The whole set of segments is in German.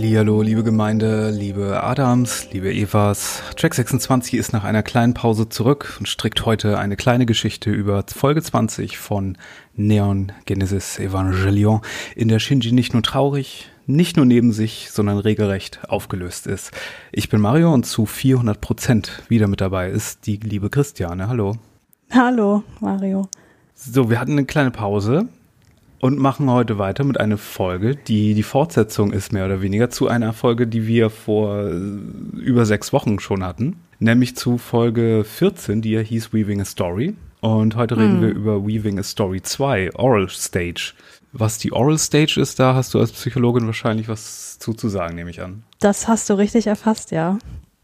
Hallihallo, liebe Gemeinde, liebe Adams, liebe Evas. Track 26 ist nach einer kleinen Pause zurück und strickt heute eine kleine Geschichte über Folge 20 von Neon Genesis Evangelion, in der Shinji nicht nur traurig, nicht nur neben sich, sondern regelrecht aufgelöst ist. Ich bin Mario und zu 400 Prozent wieder mit dabei ist die liebe Christiane. Hallo. Hallo, Mario. So, wir hatten eine kleine Pause und machen heute weiter mit einer Folge, die die Fortsetzung ist, mehr oder weniger, zu einer Folge, die wir vor äh, über sechs Wochen schon hatten. Nämlich zu Folge 14, die ja hieß Weaving a Story. Und heute reden Hm. wir über Weaving a Story 2, Oral Stage. Was die Oral Stage ist, da hast du als Psychologin wahrscheinlich was zu, zu sagen, nehme ich an. Das hast du richtig erfasst, ja.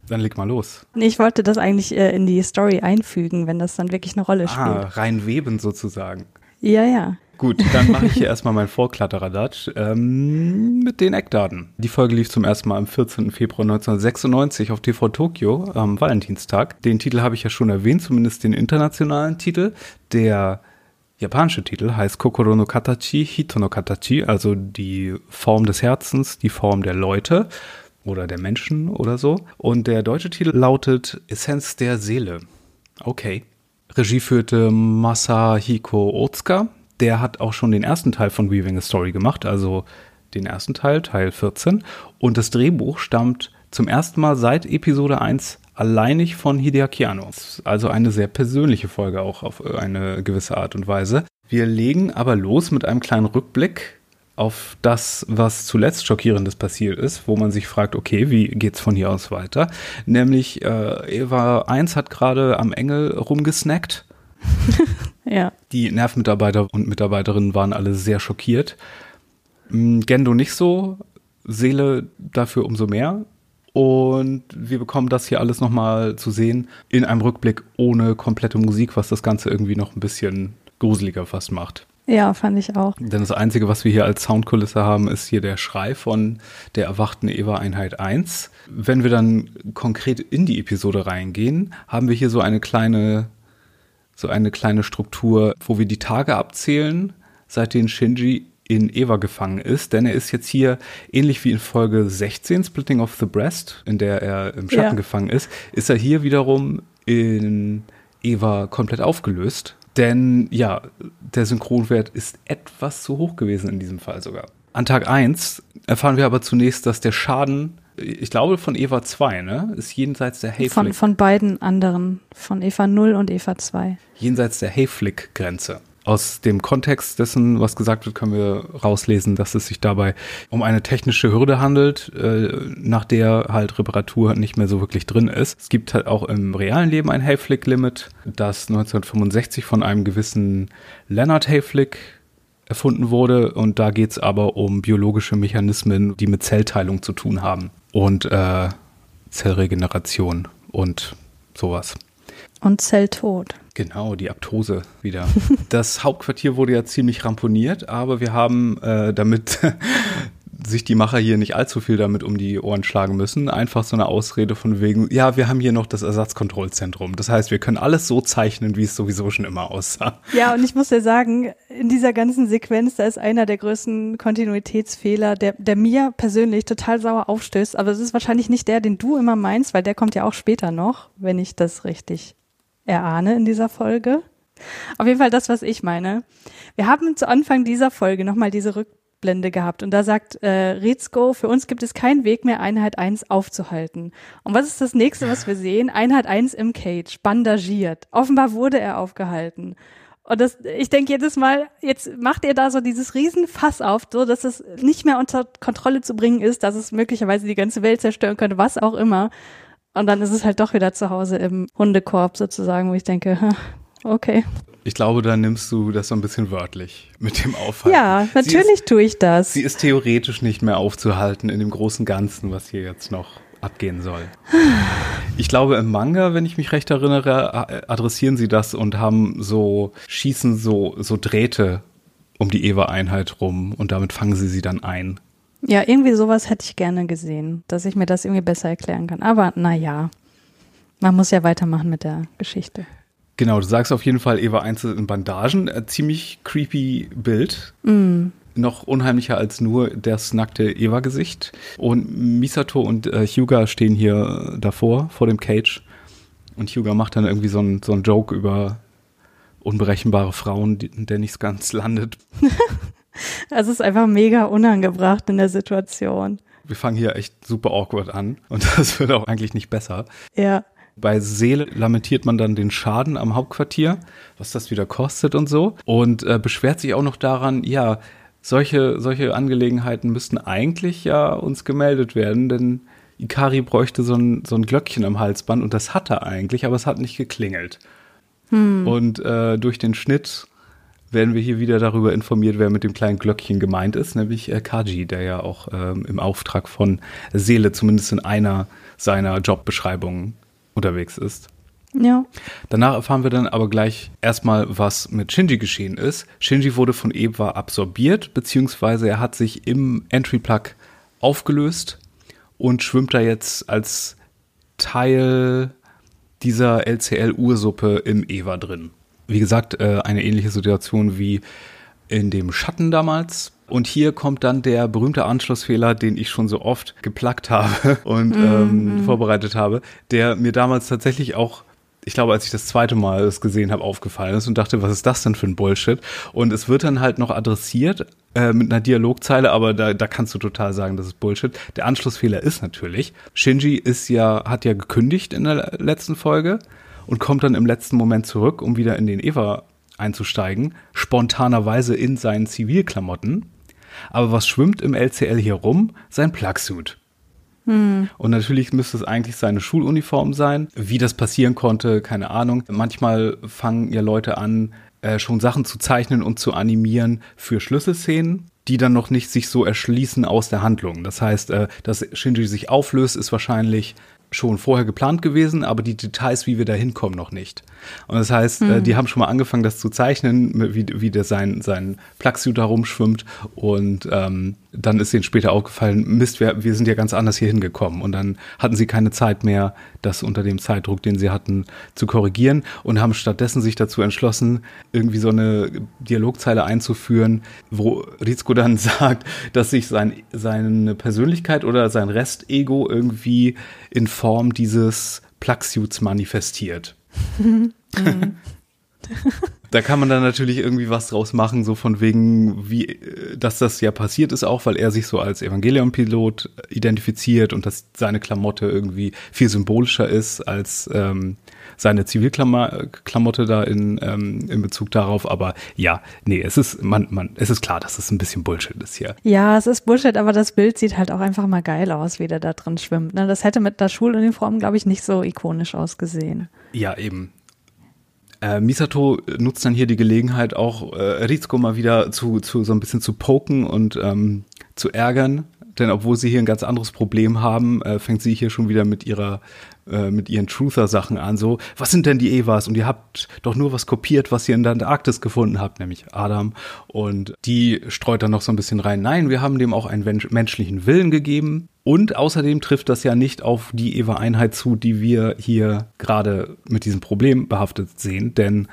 Dann leg mal los. Ich wollte das eigentlich äh, in die Story einfügen, wenn das dann wirklich eine Rolle spielt. Ah, reinweben sozusagen. Ja, ja. Gut, dann mache ich hier erstmal meinen Vorkladderadatsch ähm, mit den Eckdaten. Die Folge lief zum ersten Mal am 14. Februar 1996 auf TV Tokio am Valentinstag. Den Titel habe ich ja schon erwähnt, zumindest den internationalen Titel. Der japanische Titel heißt Kokoro no Katachi, Hito no Katachi, also die Form des Herzens, die Form der Leute oder der Menschen oder so. Und der deutsche Titel lautet Essenz der Seele. Okay. Regie führte Masahiko Otsuka. Der hat auch schon den ersten Teil von Weaving a Story gemacht, also den ersten Teil, Teil 14. Und das Drehbuch stammt zum ersten Mal seit Episode 1 alleinig von Hideaki Anno. Also eine sehr persönliche Folge auch auf eine gewisse Art und Weise. Wir legen aber los mit einem kleinen Rückblick auf das, was zuletzt Schockierendes passiert ist, wo man sich fragt, okay, wie geht's von hier aus weiter? Nämlich äh, Eva 1 hat gerade am Engel rumgesnackt. Ja. Die Nervmitarbeiter und Mitarbeiterinnen waren alle sehr schockiert. Mm, Gendo nicht so, Seele dafür umso mehr. Und wir bekommen das hier alles nochmal zu sehen in einem Rückblick ohne komplette Musik, was das Ganze irgendwie noch ein bisschen gruseliger fast macht. Ja, fand ich auch. Denn das Einzige, was wir hier als Soundkulisse haben, ist hier der Schrei von der erwachten Eva-Einheit 1. Wenn wir dann konkret in die Episode reingehen, haben wir hier so eine kleine, so eine kleine Struktur, wo wir die Tage abzählen, seitdem Shinji in Eva gefangen ist. Denn er ist jetzt hier, ähnlich wie in Folge 16, Splitting of the Breast, in der er im Schatten Ja. gefangen ist, ist er hier wiederum in Eva komplett aufgelöst. Denn ja, der Synchronwert ist etwas zu hoch gewesen in diesem Fall sogar. An Tag 1 erfahren wir aber zunächst, dass der Schaden, ich glaube von Eva 2, ne, ist jenseits der Von, Hayflick, von beiden anderen, von Eva 0 und Eva 2. jenseits der Hayflick-Grenze. Aus dem Kontext dessen, was gesagt wird, können wir rauslesen, dass es sich dabei um eine technische Hürde handelt, äh, nach der halt Reparatur nicht mehr so wirklich drin ist. Es gibt halt auch im realen Leben ein Hayflick-Limit, das 1965 von einem gewissen Leonard Hayflick erfunden wurde. Und da geht es aber um biologische Mechanismen, die mit Zellteilung zu tun haben und äh, Zellregeneration und sowas. Und Zelltod. Genau, die Aptose wieder. Das Hauptquartier wurde ja ziemlich ramponiert, aber wir haben, äh, damit sich die Macher hier nicht allzu viel damit um die Ohren schlagen müssen, einfach so eine Ausrede von wegen, ja, wir haben hier noch das Ersatzkontrollzentrum. Das heißt, wir können alles so zeichnen, wie es sowieso schon immer aussah. Ja, und ich muss dir sagen, in dieser ganzen Sequenz, da ist einer der größten Kontinuitätsfehler, der, der mir persönlich total sauer aufstößt. Aber es ist wahrscheinlich nicht der, den du immer meinst, weil der kommt ja auch später noch, wenn ich das richtig erahne in dieser Folge. Auf jeden Fall das, was ich meine. Wir haben zu Anfang dieser Folge nochmal diese Rückblende gehabt und da sagt äh, Rizko, für uns gibt es keinen Weg mehr, Einheit 1 aufzuhalten. Und was ist das nächste, was wir sehen? Einheit 1 im Cage, bandagiert. Offenbar wurde er aufgehalten. Und das, ich denke jedes Mal, jetzt macht ihr da so dieses Riesenfass auf, so dass es nicht mehr unter Kontrolle zu bringen ist, dass es möglicherweise die ganze Welt zerstören könnte, was auch immer. Und dann ist es halt doch wieder zu Hause im Hundekorb sozusagen, wo ich denke, okay. Ich glaube, da nimmst du das so ein bisschen wörtlich mit dem Aufhalten. Ja, Sie ist, natürlich tue ich das. sie ist theoretisch nicht mehr aufzuhalten in dem großen Ganzen, was hier jetzt noch abgehen soll. Ich glaube, im Manga, wenn ich mich recht erinnere, äh, adressieren sie das und haben so, schießen so, so Drähte um die Eva-Einheit rum und damit fangen sie sie dann ein. Ja, irgendwie sowas hätte ich gerne gesehen, dass ich mir das irgendwie besser erklären kann. Aber naja, man muss ja weitermachen mit der Geschichte. Genau, du sagst auf jeden Fall Eva 1 in Bandagen, ein ziemlich creepy Bild. noch unheimlicher als nur das nackte Eva-Gesicht. Und Misato und äh, Hyuga stehen hier davor, vor dem Cage. Und Hyuga macht dann irgendwie so einen so Joke über unberechenbare Frauen, die, der nicht ganz landet. Es ist einfach mega unangebracht in der Situation. Wir fangen hier echt super awkward an und das wird auch eigentlich nicht besser. Ja. Bei Seele lamentiert man dann den Schaden am Hauptquartier, was das wieder kostet und so. Und äh, beschwert sich auch noch daran, ja, solche, solche Angelegenheiten müssten eigentlich ja uns gemeldet werden, denn Ikari bräuchte so ein, so ein Glöckchen am Halsband und das hat er eigentlich, aber es hat nicht geklingelt. Hm. Und äh, durch den Schnitt werden wir hier wieder darüber informiert, wer mit dem kleinen Glöckchen gemeint ist, nämlich äh, Kaji, der ja auch ähm, im Auftrag von Seele zumindest in einer seiner Jobbeschreibungen unterwegs ist. Ja. Danach erfahren wir dann aber gleich erstmal, was mit Shinji geschehen ist. Shinji wurde von Ewa absorbiert, beziehungsweise er hat sich im Entry-Plug aufgelöst und schwimmt da jetzt als Teil dieser LCL-Ursuppe im Eva drin. Wie gesagt, äh, eine ähnliche Situation wie in dem Schatten damals. Und hier kommt dann der berühmte Anschlussfehler, den ich schon so oft geplackt habe und -hmm. ähm, vorbereitet habe, der mir damals tatsächlich auch ich glaube, als ich das zweite Mal es gesehen habe, aufgefallen ist und dachte, was ist das denn für ein Bullshit? Und es wird dann halt noch adressiert äh, mit einer Dialogzeile, aber da, da kannst du total sagen, das ist Bullshit. Der Anschlussfehler ist natürlich, Shinji ist ja, hat ja gekündigt in der letzten Folge und kommt dann im letzten Moment zurück, um wieder in den Eva einzusteigen, spontanerweise in seinen Zivilklamotten. Aber was schwimmt im LCL hier rum? Sein Plugsuit. Hm. Und natürlich müsste es eigentlich seine Schuluniform sein. Wie das passieren konnte, keine Ahnung. Manchmal fangen ja Leute an, äh, schon Sachen zu zeichnen und zu animieren für Schlüsselszenen die dann noch nicht sich so erschließen aus der Handlung. Das heißt, äh, dass Shinji sich auflöst, ist wahrscheinlich schon vorher geplant gewesen, aber die Details, wie wir da hinkommen, noch nicht. Und das heißt, mhm. die haben schon mal angefangen, das zu zeichnen, wie, wie der sein, sein Plugsuit da rumschwimmt. Und ähm, dann ist ihnen später aufgefallen, Mist, wir, wir sind ja ganz anders hier hingekommen. Und dann hatten sie keine Zeit mehr, das unter dem Zeitdruck, den sie hatten, zu korrigieren und haben stattdessen sich dazu entschlossen, irgendwie so eine Dialogzeile einzuführen, wo Rizko dann sagt, dass sich sein, seine Persönlichkeit oder sein Restego irgendwie in Form dieses Plugsuits manifestiert. Da kann man dann natürlich irgendwie was draus machen, so von wegen, wie, dass das ja passiert ist auch, weil er sich so als Evangelion-Pilot identifiziert und dass seine Klamotte irgendwie viel symbolischer ist als ähm, seine Zivilklamotte da in, ähm, in Bezug darauf. Aber ja, nee, es ist, man, man, es ist klar, dass es ein bisschen Bullshit ist hier. Ja, es ist Bullshit, aber das Bild sieht halt auch einfach mal geil aus, wie der da drin schwimmt. Ne? Das hätte mit der Schuluniform, glaube ich, nicht so ikonisch ausgesehen. Ja, eben. Äh, Misato nutzt dann hier die Gelegenheit, auch äh, Rizko mal wieder zu, zu so ein bisschen zu poken und ähm, zu ärgern. Denn obwohl sie hier ein ganz anderes Problem haben, äh, fängt sie hier schon wieder mit ihrer äh, mit ihren Truther-Sachen an. So, was sind denn die Evas? Und ihr habt doch nur was kopiert, was ihr in der Antarktis gefunden habt, nämlich Adam. Und die streut dann noch so ein bisschen rein. Nein, wir haben dem auch einen menschlichen Willen gegeben. Und außerdem trifft das ja nicht auf die Eva-Einheit zu, die wir hier gerade mit diesem Problem behaftet sehen. Denn,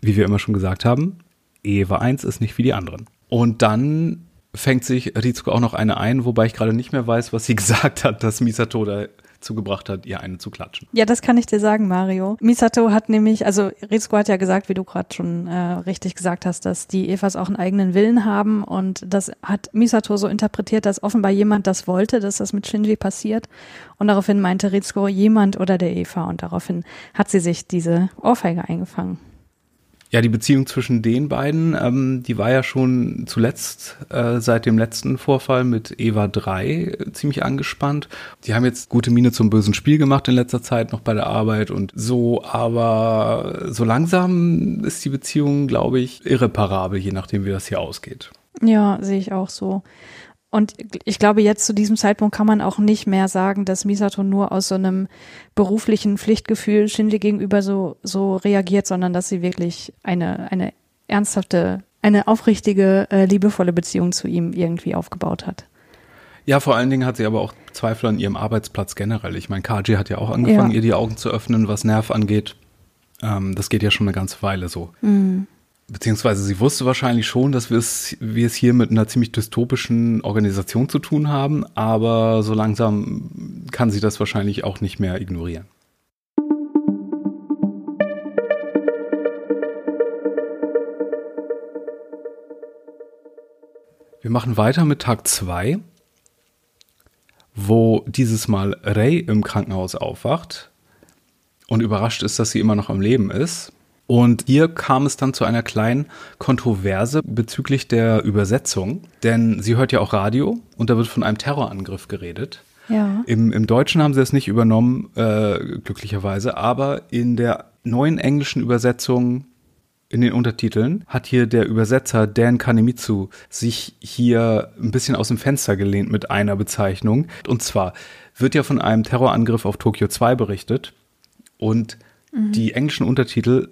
wie wir immer schon gesagt haben, Eva 1 ist nicht wie die anderen. Und dann fängt sich Rizko auch noch eine ein, wobei ich gerade nicht mehr weiß, was sie gesagt hat, dass Misato da zugebracht hat, ihr eine zu klatschen. Ja, das kann ich dir sagen, Mario. Misato hat nämlich, also Rizko hat ja gesagt, wie du gerade schon äh, richtig gesagt hast, dass die Evas auch einen eigenen Willen haben und das hat Misato so interpretiert, dass offenbar jemand das wollte, dass das mit Shinji passiert und daraufhin meinte Rizko jemand oder der Eva und daraufhin hat sie sich diese Ohrfeige eingefangen. Ja, die Beziehung zwischen den beiden, ähm, die war ja schon zuletzt äh, seit dem letzten Vorfall mit Eva 3 äh, ziemlich angespannt. Die haben jetzt gute Miene zum bösen Spiel gemacht in letzter Zeit noch bei der Arbeit und so, aber so langsam ist die Beziehung, glaube ich, irreparabel, je nachdem, wie das hier ausgeht. Ja, sehe ich auch so. Und ich glaube, jetzt zu diesem Zeitpunkt kann man auch nicht mehr sagen, dass Misato nur aus so einem beruflichen Pflichtgefühl Shinji gegenüber so, so reagiert, sondern dass sie wirklich eine, eine ernsthafte, eine aufrichtige, äh, liebevolle Beziehung zu ihm irgendwie aufgebaut hat. Ja, vor allen Dingen hat sie aber auch Zweifel an ihrem Arbeitsplatz generell. Ich meine, Kaji hat ja auch angefangen, ja. ihr die Augen zu öffnen, was Nerv angeht. Ähm, das geht ja schon eine ganze Weile so. Mhm. Beziehungsweise sie wusste wahrscheinlich schon, dass wir es, wir es hier mit einer ziemlich dystopischen Organisation zu tun haben, aber so langsam kann sie das wahrscheinlich auch nicht mehr ignorieren. Wir machen weiter mit Tag 2, wo dieses Mal Ray im Krankenhaus aufwacht und überrascht ist, dass sie immer noch am Leben ist. Und hier kam es dann zu einer kleinen Kontroverse bezüglich der Übersetzung, denn sie hört ja auch Radio und da wird von einem Terrorangriff geredet. Ja. Im, Im Deutschen haben sie es nicht übernommen, äh, glücklicherweise, aber in der neuen englischen Übersetzung in den Untertiteln hat hier der Übersetzer Dan Kanemitsu sich hier ein bisschen aus dem Fenster gelehnt mit einer Bezeichnung. Und zwar wird ja von einem Terrorangriff auf Tokio 2 berichtet und mhm. die englischen Untertitel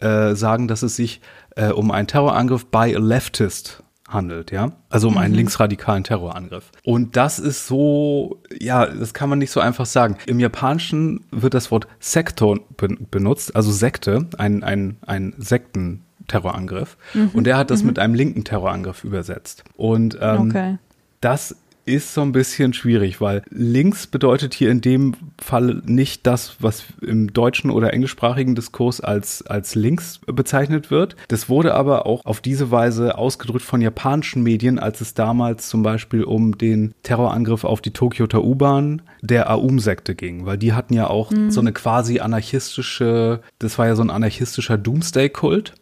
äh, sagen, dass es sich äh, um einen Terrorangriff by a leftist handelt, ja. Also um mhm. einen linksradikalen Terrorangriff. Und das ist so, ja, das kann man nicht so einfach sagen. Im Japanischen wird das Wort Sektor be benutzt, also Sekte, ein, ein, ein Sektenterrorangriff. Mhm. Und der hat das mhm. mit einem linken Terrorangriff übersetzt. Und ähm, okay. das ist so ein bisschen schwierig, weil links bedeutet hier in dem Fall nicht das, was im deutschen oder englischsprachigen Diskurs als, als links bezeichnet wird. Das wurde aber auch auf diese Weise ausgedrückt von japanischen Medien, als es damals zum Beispiel um den Terrorangriff auf die Tokioter U-Bahn der Aum-Sekte ging, weil die hatten ja auch mhm. so eine quasi anarchistische, das war ja so ein anarchistischer Doomsday-Kult.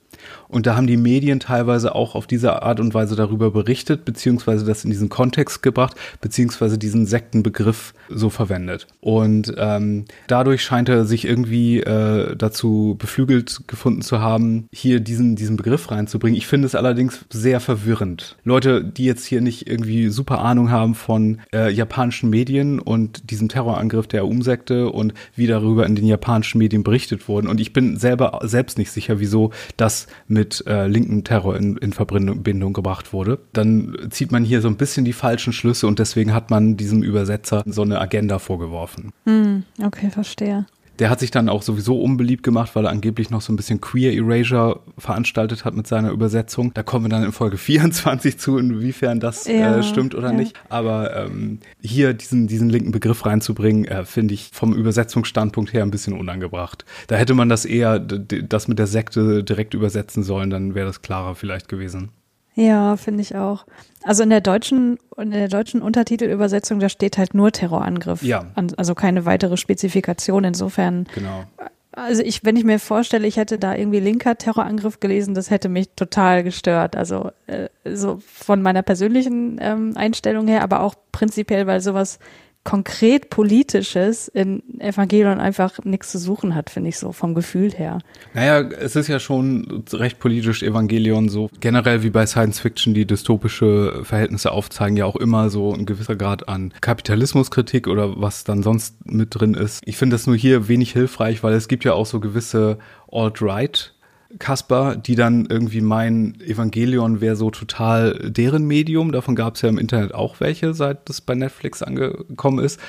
Und da haben die Medien teilweise auch auf diese Art und Weise darüber berichtet, beziehungsweise das in diesen Kontext gebracht, beziehungsweise diesen Sektenbegriff so verwendet. Und ähm, dadurch scheint er sich irgendwie äh, dazu beflügelt gefunden zu haben, hier diesen, diesen Begriff reinzubringen. Ich finde es allerdings sehr verwirrend. Leute, die jetzt hier nicht irgendwie super Ahnung haben von äh, japanischen Medien und diesem Terrorangriff der Umsekte und wie darüber in den japanischen Medien berichtet wurden. Und ich bin selber selbst nicht sicher, wieso das mit äh, linken Terror in, in Verbindung gebracht wurde, dann zieht man hier so ein bisschen die falschen Schlüsse und deswegen hat man diesem Übersetzer so eine Agenda vorgeworfen. Hm, okay, verstehe. Der hat sich dann auch sowieso unbeliebt gemacht, weil er angeblich noch so ein bisschen Queer Erasure veranstaltet hat mit seiner Übersetzung. Da kommen wir dann in Folge 24 zu, inwiefern das äh, ja, äh, stimmt oder ja. nicht. Aber ähm, hier diesen, diesen linken Begriff reinzubringen, äh, finde ich vom Übersetzungsstandpunkt her ein bisschen unangebracht. Da hätte man das eher, das mit der Sekte direkt übersetzen sollen, dann wäre das klarer vielleicht gewesen. Ja, finde ich auch. Also in der deutschen, in der deutschen Untertitelübersetzung, da steht halt nur Terrorangriff. Ja. Also keine weitere Spezifikation. Insofern. Genau. Also ich, wenn ich mir vorstelle, ich hätte da irgendwie linker Terrorangriff gelesen, das hätte mich total gestört. Also äh, so von meiner persönlichen ähm, Einstellung her, aber auch prinzipiell, weil sowas konkret Politisches in Evangelion einfach nichts zu suchen hat, finde ich so, vom Gefühl her. Naja, es ist ja schon recht politisch Evangelion so. Generell wie bei Science Fiction, die dystopische Verhältnisse aufzeigen, ja auch immer so ein gewisser Grad an Kapitalismuskritik oder was dann sonst mit drin ist. Ich finde das nur hier wenig hilfreich, weil es gibt ja auch so gewisse Alt-Right Kasper, die dann irgendwie meinen, Evangelion wäre so total deren Medium. Davon gab es ja im Internet auch welche, seit das bei Netflix angekommen ist.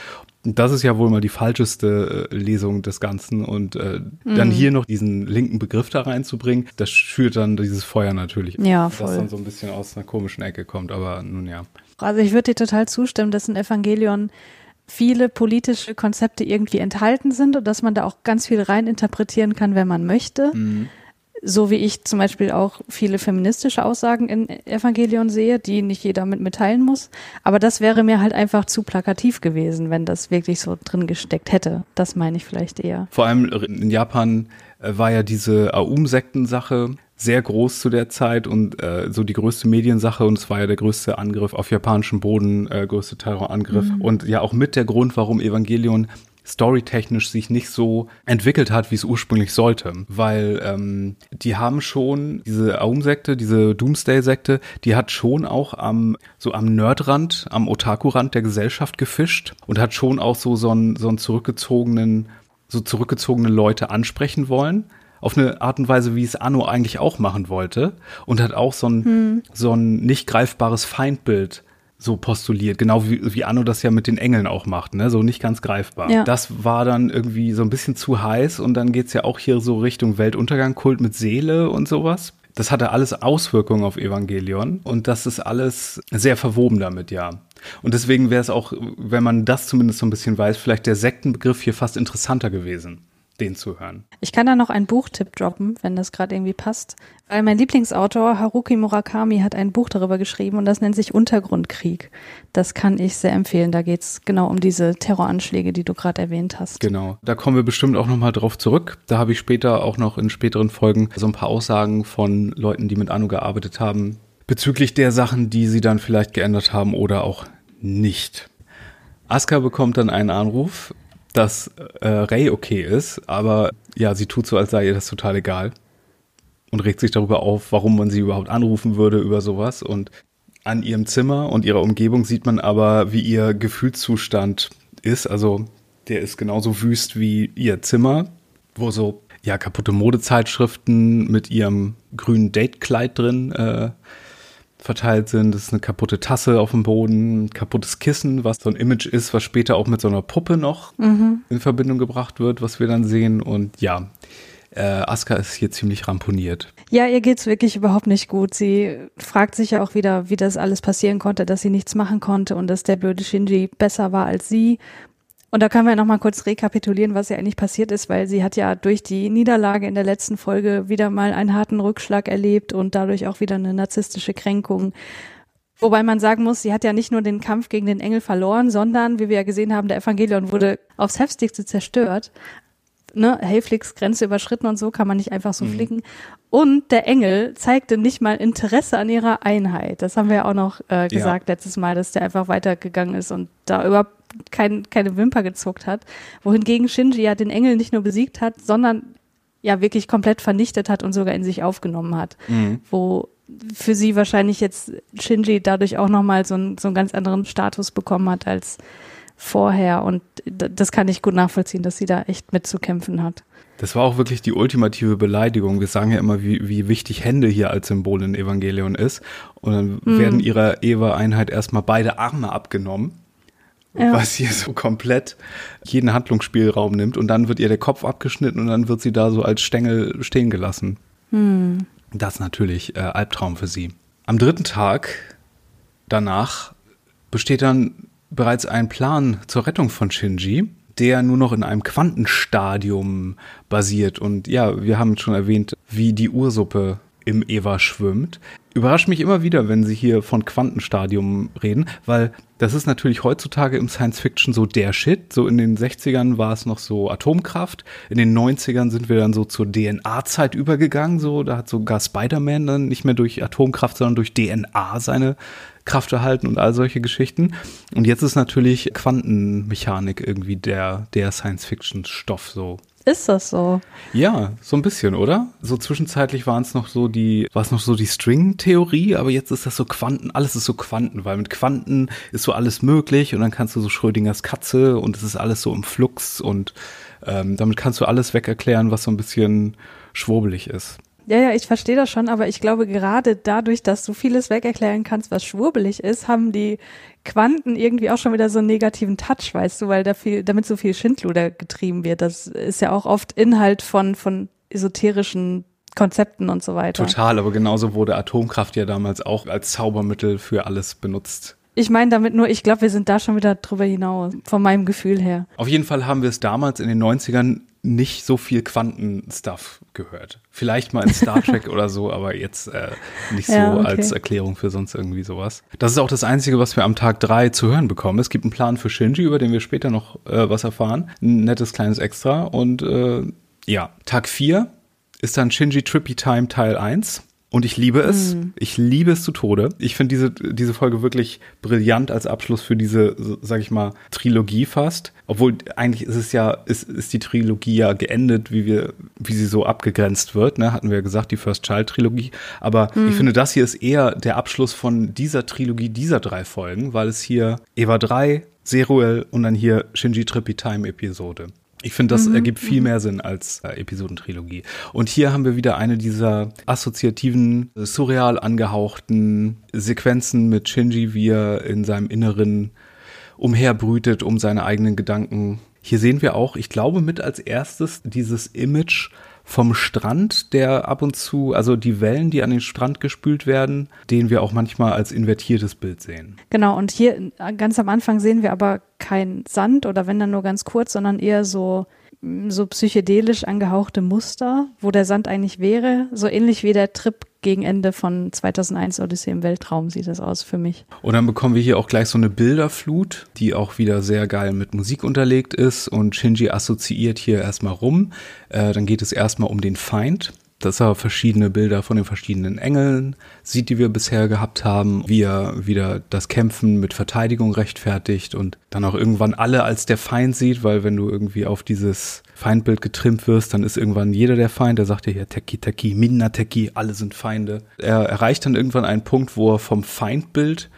Und das ist ja wohl mal die falscheste äh, Lesung des Ganzen. Und äh, mhm. dann hier noch diesen linken Begriff da reinzubringen, das schürt dann dieses Feuer natürlich. Ja, voll. Das dann so ein bisschen aus einer komischen Ecke kommt, aber nun ja. Also ich würde dir total zustimmen, dass ein Evangelion viele politische Konzepte irgendwie enthalten sind und dass man da auch ganz viel rein interpretieren kann, wenn man möchte. Mhm so wie ich zum Beispiel auch viele feministische Aussagen in Evangelion sehe, die nicht jeder mit mitteilen muss. Aber das wäre mir halt einfach zu plakativ gewesen, wenn das wirklich so drin gesteckt hätte. Das meine ich vielleicht eher. Vor allem in Japan äh, war ja diese Aum-Sekten-Sache sehr groß zu der Zeit und äh, so die größte Mediensache und es war ja der größte Angriff auf japanischem Boden, äh, größte Terrorangriff mhm. und ja auch mit der Grund, warum Evangelion storytechnisch sich nicht so entwickelt hat, wie es ursprünglich sollte. Weil ähm, die haben schon, diese Aum-Sekte, diese Doomsday-Sekte, die hat schon auch am, so am Nerdrand, am Otaku-Rand der Gesellschaft gefischt und hat schon auch so, so einen, so einen zurückgezogenen, so zurückgezogene Leute ansprechen wollen auf eine Art und Weise, wie es Anno eigentlich auch machen wollte und hat auch so ein, hm. so ein nicht greifbares Feindbild so postuliert, genau wie, wie Anno das ja mit den Engeln auch macht, ne? so nicht ganz greifbar. Ja. Das war dann irgendwie so ein bisschen zu heiß und dann geht's ja auch hier so Richtung Weltuntergang, Kult mit Seele und sowas. Das hatte alles Auswirkungen auf Evangelion und das ist alles sehr verwoben damit, ja. Und deswegen wäre es auch, wenn man das zumindest so ein bisschen weiß, vielleicht der Sektenbegriff hier fast interessanter gewesen den zu hören. Ich kann da noch einen Buchtipp droppen, wenn das gerade irgendwie passt. Weil mein Lieblingsautor Haruki Murakami hat ein Buch darüber geschrieben und das nennt sich Untergrundkrieg. Das kann ich sehr empfehlen. Da geht's genau um diese Terroranschläge, die du gerade erwähnt hast. Genau. Da kommen wir bestimmt auch nochmal drauf zurück. Da habe ich später auch noch in späteren Folgen so ein paar Aussagen von Leuten, die mit Anu gearbeitet haben, bezüglich der Sachen, die sie dann vielleicht geändert haben oder auch nicht. Aska bekommt dann einen Anruf dass äh, Ray okay ist, aber ja, sie tut so, als sei ihr das total egal und regt sich darüber auf, warum man sie überhaupt anrufen würde über sowas. Und an ihrem Zimmer und ihrer Umgebung sieht man aber, wie ihr Gefühlszustand ist. Also der ist genauso wüst wie ihr Zimmer, wo so ja kaputte Modezeitschriften mit ihrem grünen Datekleid drin äh, verteilt sind. Es ist eine kaputte Tasse auf dem Boden, ein kaputtes Kissen, was so ein Image ist, was später auch mit so einer Puppe noch mhm. in Verbindung gebracht wird, was wir dann sehen. Und ja, äh, Aska ist hier ziemlich ramponiert. Ja, ihr geht's wirklich überhaupt nicht gut. Sie fragt sich ja auch wieder, wie das alles passieren konnte, dass sie nichts machen konnte und dass der blöde Shinji besser war als sie und da können wir nochmal kurz rekapitulieren, was ja eigentlich passiert ist, weil sie hat ja durch die Niederlage in der letzten Folge wieder mal einen harten Rückschlag erlebt und dadurch auch wieder eine narzisstische Kränkung. Wobei man sagen muss, sie hat ja nicht nur den Kampf gegen den Engel verloren, sondern, wie wir ja gesehen haben, der Evangelion wurde aufs heftigste zerstört. Ne, Helflix Grenze überschritten und so kann man nicht einfach so mhm. fliegen. Und der Engel zeigte nicht mal Interesse an ihrer Einheit. Das haben wir ja auch noch äh, gesagt ja. letztes Mal, dass der einfach weitergegangen ist und da überhaupt kein, keine Wimper gezuckt hat. Wohingegen Shinji ja den Engel nicht nur besiegt hat, sondern ja wirklich komplett vernichtet hat und sogar in sich aufgenommen hat. Mhm. Wo für sie wahrscheinlich jetzt Shinji dadurch auch nochmal so, ein, so einen ganz anderen Status bekommen hat als vorher. Und das kann ich gut nachvollziehen, dass sie da echt mitzukämpfen hat. Das war auch wirklich die ultimative Beleidigung. Wir sagen ja immer, wie, wie wichtig Hände hier als Symbol in Evangelion ist. Und dann mhm. werden ihrer Eva-Einheit erstmal beide Arme abgenommen ja. was hier so komplett jeden Handlungsspielraum nimmt und dann wird ihr der Kopf abgeschnitten und dann wird sie da so als Stängel stehen gelassen. Hm. Das ist natürlich äh, Albtraum für sie. Am dritten Tag danach besteht dann bereits ein Plan zur Rettung von Shinji, der nur noch in einem Quantenstadium basiert. Und ja, wir haben schon erwähnt, wie die Ursuppe im Eva schwimmt. Überrascht mich immer wieder, wenn sie hier von Quantenstadium reden, weil das ist natürlich heutzutage im Science Fiction so der Shit. So in den 60ern war es noch so Atomkraft. In den 90ern sind wir dann so zur DNA-Zeit übergegangen. So, da hat sogar Spider-Man dann nicht mehr durch Atomkraft, sondern durch DNA seine Kraft erhalten und all solche Geschichten. Und jetzt ist natürlich Quantenmechanik irgendwie der, der Science-Fiction-Stoff so. Ist das so? Ja, so ein bisschen, oder? So zwischenzeitlich waren es noch so die, war es noch so die String-Theorie, aber jetzt ist das so Quanten, alles ist so Quanten, weil mit Quanten ist so alles möglich und dann kannst du so Schrödingers Katze und es ist alles so im Flux und ähm, damit kannst du alles wegerklären, was so ein bisschen schwurbelig ist. Ja, ja, ich verstehe das schon, aber ich glaube, gerade dadurch, dass du vieles wegerklären kannst, was schwurbelig ist, haben die Quanten irgendwie auch schon wieder so einen negativen Touch, weißt du, weil da viel, damit so viel Schindluder getrieben wird. Das ist ja auch oft Inhalt von, von esoterischen Konzepten und so weiter. Total, aber genauso wurde Atomkraft ja damals auch als Zaubermittel für alles benutzt. Ich meine damit nur, ich glaube, wir sind da schon wieder drüber hinaus, von meinem Gefühl her. Auf jeden Fall haben wir es damals in den 90ern nicht so viel Quanten-Stuff gehört. Vielleicht mal in Star Trek oder so, aber jetzt äh, nicht so ja, okay. als Erklärung für sonst irgendwie sowas. Das ist auch das Einzige, was wir am Tag drei zu hören bekommen. Es gibt einen Plan für Shinji, über den wir später noch äh, was erfahren. Ein nettes kleines Extra. Und äh, ja, Tag vier ist dann Shinji Trippy Time Teil 1. Und ich liebe es. Mhm. Ich liebe es zu Tode. Ich finde diese, diese Folge wirklich brillant als Abschluss für diese, sag ich mal, Trilogie fast. Obwohl eigentlich ist es ja, ist, ist die Trilogie ja geendet, wie wir, wie sie so abgegrenzt wird, ne? Hatten wir ja gesagt, die First Child Trilogie. Aber mhm. ich finde, das hier ist eher der Abschluss von dieser Trilogie, dieser drei Folgen, weil es hier Eva 3, Zeruel und dann hier Shinji Trippy Time Episode. Ich finde, das mhm. ergibt viel mhm. mehr Sinn als äh, Episodentrilogie. Und hier haben wir wieder eine dieser assoziativen, äh, surreal angehauchten Sequenzen mit Shinji, wie er in seinem Inneren umherbrütet um seine eigenen Gedanken. Hier sehen wir auch, ich glaube, mit als erstes dieses Image vom Strand, der ab und zu, also die Wellen, die an den Strand gespült werden, den wir auch manchmal als invertiertes Bild sehen. Genau, und hier ganz am Anfang sehen wir aber kein Sand oder wenn dann nur ganz kurz, sondern eher so so psychedelisch angehauchte Muster, wo der Sand eigentlich wäre, so ähnlich wie der Trip gegen Ende von 2001 Odyssee im Weltraum sieht das aus für mich. Und dann bekommen wir hier auch gleich so eine Bilderflut, die auch wieder sehr geil mit Musik unterlegt ist und Shinji assoziiert hier erstmal rum. Äh, dann geht es erstmal um den Feind dass er verschiedene Bilder von den verschiedenen Engeln sieht, die wir bisher gehabt haben, wie er wieder das Kämpfen mit Verteidigung rechtfertigt und dann auch irgendwann alle als der Feind sieht, weil wenn du irgendwie auf dieses Feindbild getrimmt wirst, dann ist irgendwann jeder der Feind. Er sagt ja hier Teki Teki, Minna Teki, alle sind Feinde. Er erreicht dann irgendwann einen Punkt, wo er vom Feindbild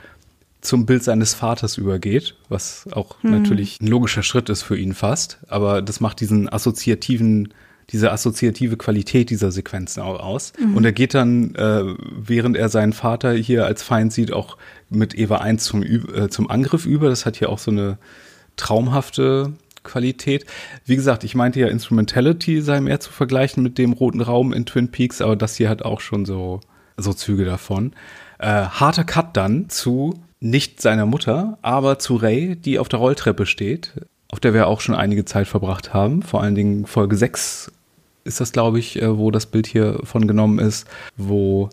zum Bild seines Vaters übergeht, was auch hm. natürlich ein logischer Schritt ist für ihn fast, aber das macht diesen assoziativen diese assoziative Qualität dieser Sequenzen auch aus. Mhm. Und er geht dann, äh, während er seinen Vater hier als Feind sieht, auch mit Eva 1 zum, äh, zum Angriff über. Das hat hier auch so eine traumhafte Qualität. Wie gesagt, ich meinte ja, Instrumentality sei mehr zu vergleichen mit dem roten Raum in Twin Peaks, aber das hier hat auch schon so, so Züge davon. Äh, harter Cut dann zu nicht seiner Mutter, aber zu Ray, die auf der Rolltreppe steht, auf der wir auch schon einige Zeit verbracht haben. Vor allen Dingen Folge 6 ist das, glaube ich, äh, wo das Bild hier von genommen ist, wo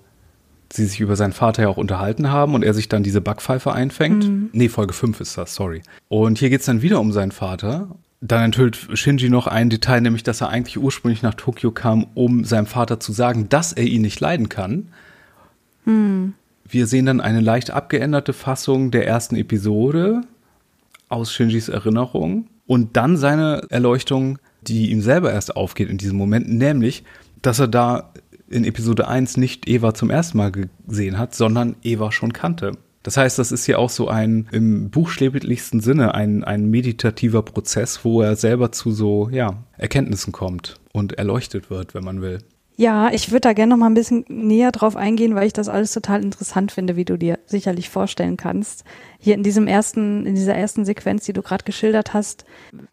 sie sich über seinen Vater ja auch unterhalten haben und er sich dann diese Backpfeife einfängt. Mhm. Nee, Folge 5 ist das, sorry. Und hier geht es dann wieder um seinen Vater. Dann enthüllt Shinji noch ein Detail, nämlich, dass er eigentlich ursprünglich nach Tokio kam, um seinem Vater zu sagen, dass er ihn nicht leiden kann. Mhm. Wir sehen dann eine leicht abgeänderte Fassung der ersten Episode aus Shinjis Erinnerung und dann seine Erleuchtung die ihm selber erst aufgeht in diesem Moment, nämlich, dass er da in Episode 1 nicht Eva zum ersten Mal gesehen hat, sondern Eva schon kannte. Das heißt, das ist ja auch so ein im buchstäblichsten Sinne ein, ein meditativer Prozess, wo er selber zu so ja, Erkenntnissen kommt und erleuchtet wird, wenn man will. Ja, ich würde da gerne noch mal ein bisschen näher drauf eingehen, weil ich das alles total interessant finde, wie du dir sicherlich vorstellen kannst. Hier in diesem ersten, in dieser ersten Sequenz, die du gerade geschildert hast,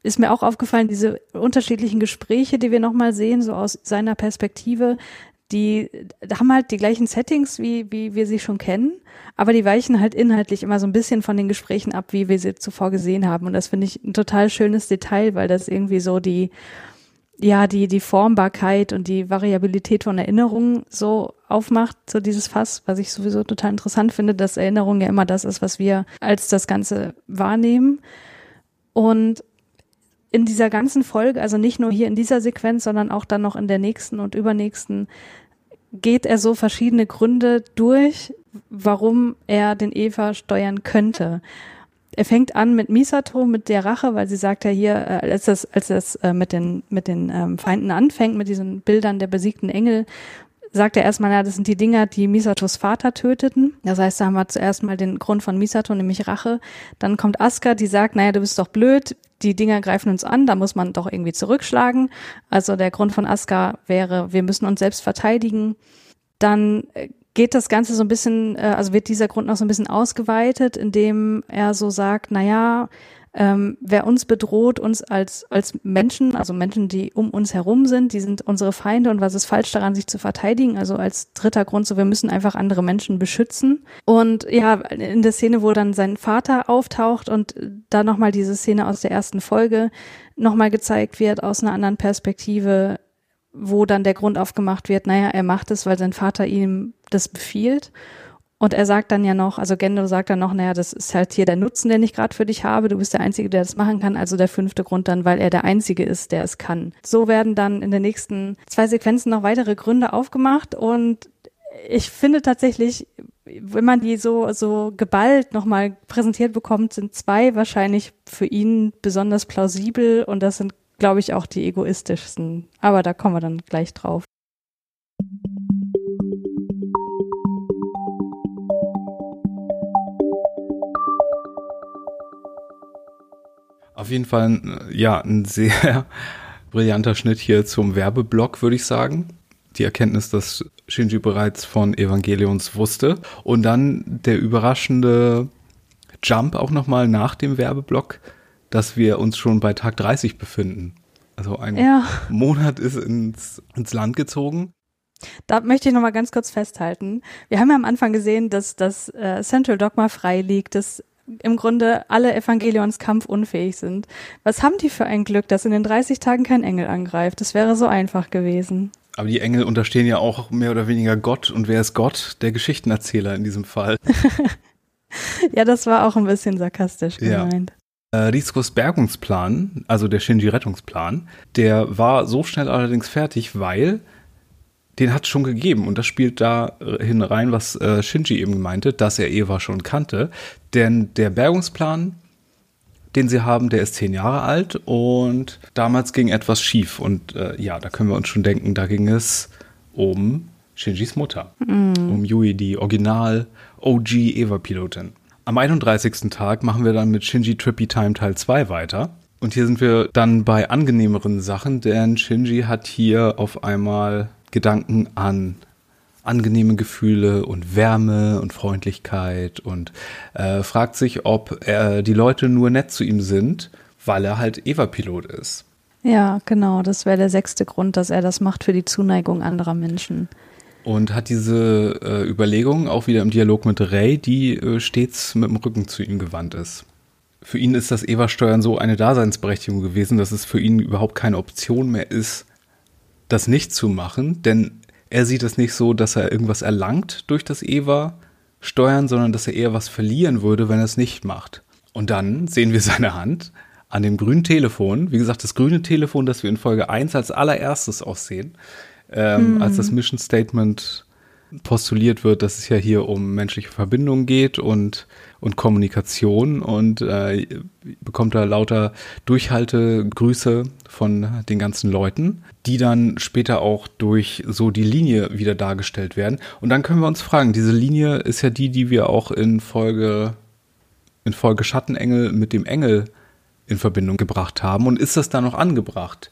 ist mir auch aufgefallen, diese unterschiedlichen Gespräche, die wir noch mal sehen, so aus seiner Perspektive, die haben halt die gleichen Settings, wie, wie wir sie schon kennen, aber die weichen halt inhaltlich immer so ein bisschen von den Gesprächen ab, wie wir sie zuvor gesehen haben. Und das finde ich ein total schönes Detail, weil das irgendwie so die, ja, die, die Formbarkeit und die Variabilität von Erinnerungen so aufmacht, so dieses Fass, was ich sowieso total interessant finde, dass Erinnerung ja immer das ist, was wir als das Ganze wahrnehmen. Und in dieser ganzen Folge, also nicht nur hier in dieser Sequenz, sondern auch dann noch in der nächsten und übernächsten, geht er so verschiedene Gründe durch, warum er den Eva steuern könnte er fängt an mit Misato, mit der Rache, weil sie sagt ja hier, äh, als das, als das äh, mit den, mit den ähm, Feinden anfängt, mit diesen Bildern der besiegten Engel, sagt er erstmal, ja, das sind die Dinger, die Misatos Vater töteten. Das heißt, da haben wir zuerst mal den Grund von Misato, nämlich Rache. Dann kommt Asuka, die sagt, naja, du bist doch blöd, die Dinger greifen uns an, da muss man doch irgendwie zurückschlagen. Also der Grund von Asuka wäre, wir müssen uns selbst verteidigen. Dann äh, geht das Ganze so ein bisschen, äh, also wird dieser Grund noch so ein bisschen ausgeweitet, indem er so sagt, na ja, ähm, wer uns bedroht, uns als, als Menschen, also Menschen, die um uns herum sind, die sind unsere Feinde und was ist falsch daran, sich zu verteidigen? Also als dritter Grund, so wir müssen einfach andere Menschen beschützen. Und ja, in der Szene, wo dann sein Vater auftaucht und da nochmal diese Szene aus der ersten Folge nochmal gezeigt wird aus einer anderen Perspektive, wo dann der Grund aufgemacht wird, naja, er macht es, weil sein Vater ihm das befiehlt. Und er sagt dann ja noch, also Gendo sagt dann noch, naja, das ist halt hier der Nutzen, den ich gerade für dich habe. Du bist der Einzige, der das machen kann. Also der fünfte Grund dann, weil er der Einzige ist, der es kann. So werden dann in den nächsten zwei Sequenzen noch weitere Gründe aufgemacht. Und ich finde tatsächlich, wenn man die so, so geballt nochmal präsentiert bekommt, sind zwei wahrscheinlich für ihn besonders plausibel. Und das sind glaube ich, auch die egoistischsten. Aber da kommen wir dann gleich drauf. Auf jeden Fall, ja, ein sehr brillanter Schnitt hier zum Werbeblock, würde ich sagen. Die Erkenntnis, dass Shinji bereits von Evangelions wusste. Und dann der überraschende Jump auch nochmal nach dem Werbeblock dass wir uns schon bei Tag 30 befinden. Also ein Ja. Monat ist ins, ins Land gezogen. Da möchte ich noch mal ganz kurz festhalten. Wir haben ja am Anfang gesehen, dass das äh, Central Dogma frei liegt, dass im Grunde alle Evangelions kampfunfähig sind. Was haben die für ein Glück, dass in den 30 Tagen kein Engel angreift? Das wäre so einfach gewesen. Aber die Engel unterstehen ja auch mehr oder weniger Gott. Und wer ist Gott? Der Geschichtenerzähler in diesem Fall. Ja, das war auch ein bisschen sarkastisch Ja. gemeint. Äh, Riskos Bergungsplan, also der Shinji-Rettungsplan, der war so schnell allerdings fertig, weil den hat es schon gegeben. Und das spielt da äh, hin rein, was äh, Shinji eben meinte, dass er Eva schon kannte. Denn der Bergungsplan, den sie haben, der ist zehn Jahre alt und damals ging etwas schief. Und äh, ja, da können wir uns schon denken, da ging es um Shinjis Mutter, um Yui, die Original OG Eva-Pilotin. Am 31. Tag machen wir dann mit Shinji Trippy Time Teil 2 weiter. Und hier sind wir dann bei angenehmeren Sachen, denn Shinji hat hier auf einmal Gedanken an angenehme Gefühle und Wärme und Freundlichkeit und äh, fragt sich, ob äh, die Leute nur nett zu ihm sind, weil er halt Eva-Pilot ist. Ja, genau. Das wäre der sechste Grund, dass er das macht für die Zuneigung anderer Menschen. Und hat diese äh, Überlegung auch wieder im Dialog mit Ray, die äh, stets mit dem Rücken zu ihm gewandt ist. Für ihn ist das Eva-Steuern so eine Daseinsberechtigung gewesen, dass es für ihn überhaupt keine Option mehr ist, das nicht zu machen, denn er sieht es nicht so, dass er irgendwas erlangt durch das Eva-Steuern, sondern dass er eher was verlieren würde, wenn er es nicht macht. Und dann sehen wir seine Hand an dem grünen Telefon. Wie gesagt, das grüne Telefon, das wir in Folge 1 als allererstes aussehen, ähm, als das Mission Statement postuliert wird, dass es ja hier um menschliche Verbindungen geht und, und Kommunikation und äh, bekommt da lauter Durchhaltegrüße von den ganzen Leuten, die dann später auch durch so die Linie wieder dargestellt werden. Und dann können wir uns fragen, diese Linie ist ja die, die wir auch in Folge, in Folge Schattenengel mit dem Engel in Verbindung gebracht haben. Und ist das da noch angebracht?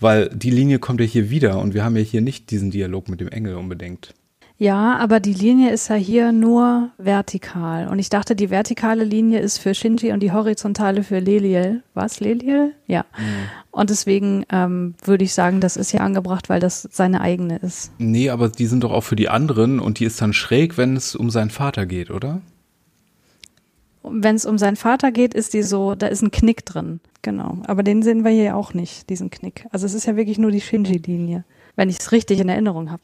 Weil die Linie kommt ja hier wieder und wir haben ja hier nicht diesen Dialog mit dem Engel unbedingt. Ja, aber die Linie ist ja hier nur vertikal. Und ich dachte, die vertikale Linie ist für Shinji und die horizontale für Leliel. Was? Leliel? Ja. Und deswegen ähm, würde ich sagen, das ist ja angebracht, weil das seine eigene ist. Nee, aber die sind doch auch für die anderen und die ist dann schräg, wenn es um seinen Vater geht, oder? Wenn es um seinen Vater geht, ist die so, da ist ein Knick drin. Genau. Aber den sehen wir hier auch nicht, diesen Knick. Also es ist ja wirklich nur die Shinji-Linie, wenn ich es richtig in Erinnerung habe.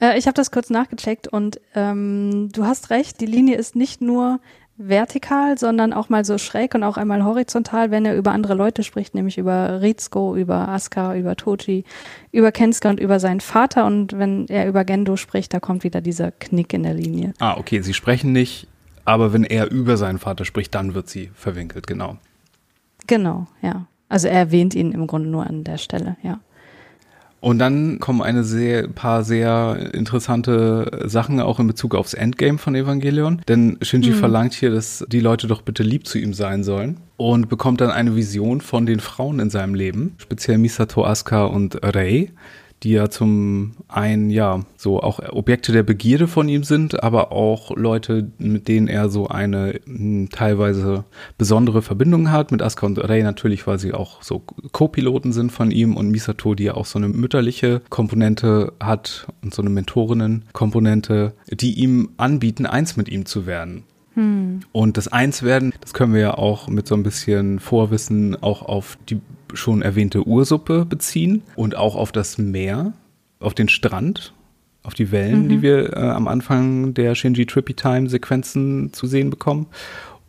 Äh, ich habe das kurz nachgecheckt und ähm, du hast recht, die Linie ist nicht nur vertikal, sondern auch mal so schräg und auch einmal horizontal, wenn er über andere Leute spricht, nämlich über Rizko, über Asuka, über Toji, über Kensuke und über seinen Vater. Und wenn er über Gendo spricht, da kommt wieder dieser Knick in der Linie. Ah, okay, sie sprechen nicht, aber wenn er über seinen Vater spricht, dann wird sie verwinkelt, genau. Genau, ja. Also er erwähnt ihn im Grunde nur an der Stelle, ja. Und dann kommen eine sehr, paar sehr interessante Sachen auch in Bezug aufs Endgame von Evangelion. Denn Shinji verlangt hier, dass die Leute doch bitte lieb zu ihm sein sollen. Und bekommt dann eine Vision von den Frauen in seinem Leben. Speziell Misato, Asuka und Rei. Die ja zum einen, ja, so auch Objekte der Begierde von ihm sind, aber auch Leute, mit denen er so eine mh, teilweise besondere Verbindung hat. Mit Asuka und Rei natürlich, weil sie auch so Co-Piloten sind von ihm und Misato, die ja auch so eine mütterliche Komponente hat und so eine Mentorinnen-Komponente, die ihm anbieten, eins mit ihm zu werden. Und das Einswerden, das können wir ja auch mit so ein bisschen Vorwissen auch auf die schon erwähnte Ursuppe beziehen und auch auf das Meer, auf den Strand, auf die Wellen, die wir äh, am Anfang der Shinji Trippy Time Sequenzen zu sehen bekommen.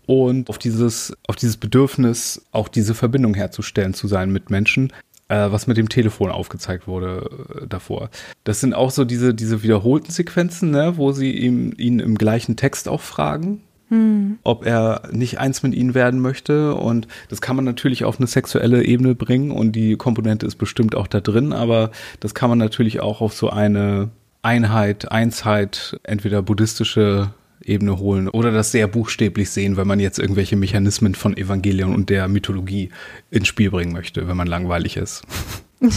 Und auf dieses, auf dieses Bedürfnis, auch diese Verbindung herzustellen zu seinen Mitmenschen, äh, was mit dem Telefon aufgezeigt wurde äh, davor. Das sind auch so diese, diese wiederholten Sequenzen, ne, wo sie ihm, ihn im gleichen Text auch fragen, ob er nicht eins mit ihnen werden möchte. Und das kann man natürlich auf eine sexuelle Ebene bringen und die Komponente ist bestimmt auch da drin, aber das kann man natürlich auch auf so eine Einheit, Einsheit, entweder buddhistische Ebene holen oder das sehr buchstäblich sehen, wenn man jetzt irgendwelche Mechanismen von Evangelion und der Mythologie ins Spiel bringen möchte, wenn man langweilig ist.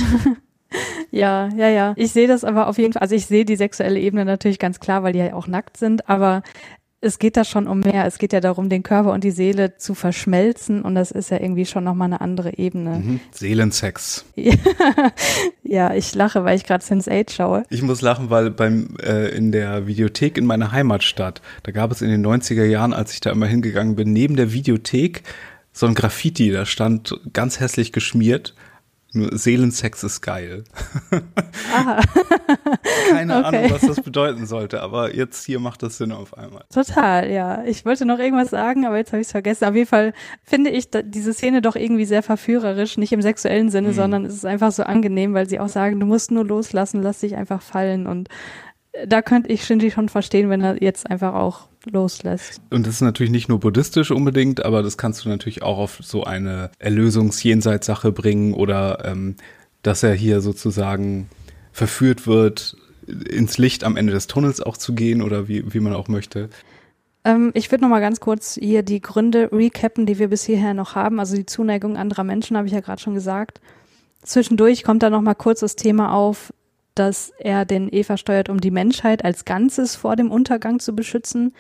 Ja, ja, ja. Ich sehe das aber auf jeden Fall, also ich sehe die sexuelle Ebene natürlich ganz klar, weil die ja auch nackt sind, aber es geht da schon um mehr. Es geht ja darum, den Körper und die Seele zu verschmelzen und das ist ja irgendwie schon nochmal eine andere Ebene. Mhm. Seelensex. ja, ich lache, weil ich gerade Sense8 schaue. Ich muss lachen, weil beim äh, in der Videothek in meiner Heimatstadt, da gab es in den 90er Jahren, als ich da immer hingegangen bin, neben der Videothek so ein Graffiti, da stand ganz hässlich geschmiert nur Seelensex ist geil. Aha. Keine okay. Ahnung, was das bedeuten sollte, aber jetzt hier macht das Sinn auf einmal. Total, ja. Ich wollte noch irgendwas sagen, aber jetzt habe ich es vergessen. Auf jeden Fall finde ich diese Szene doch irgendwie sehr verführerisch, nicht im sexuellen Sinne, mhm. sondern es ist einfach so angenehm, weil sie auch sagen, du musst nur loslassen, lass dich einfach fallen und da könnte ich Shinji schon verstehen, wenn er jetzt einfach auch loslässt. Und das ist natürlich nicht nur buddhistisch unbedingt, aber das kannst du natürlich auch auf so eine Erlösungs-Jenseits-Sache bringen oder ähm, dass er hier sozusagen verführt wird, ins Licht am Ende des Tunnels auch zu gehen oder wie, wie man auch möchte. Ähm, ich würde noch mal ganz kurz hier die Gründe recappen, die wir bis hierher noch haben. Also die Zuneigung anderer Menschen, habe ich ja gerade schon gesagt. Zwischendurch kommt da noch mal kurz das Thema auf, dass er den Eva steuert, um die Menschheit als Ganzes vor dem Untergang zu beschützen.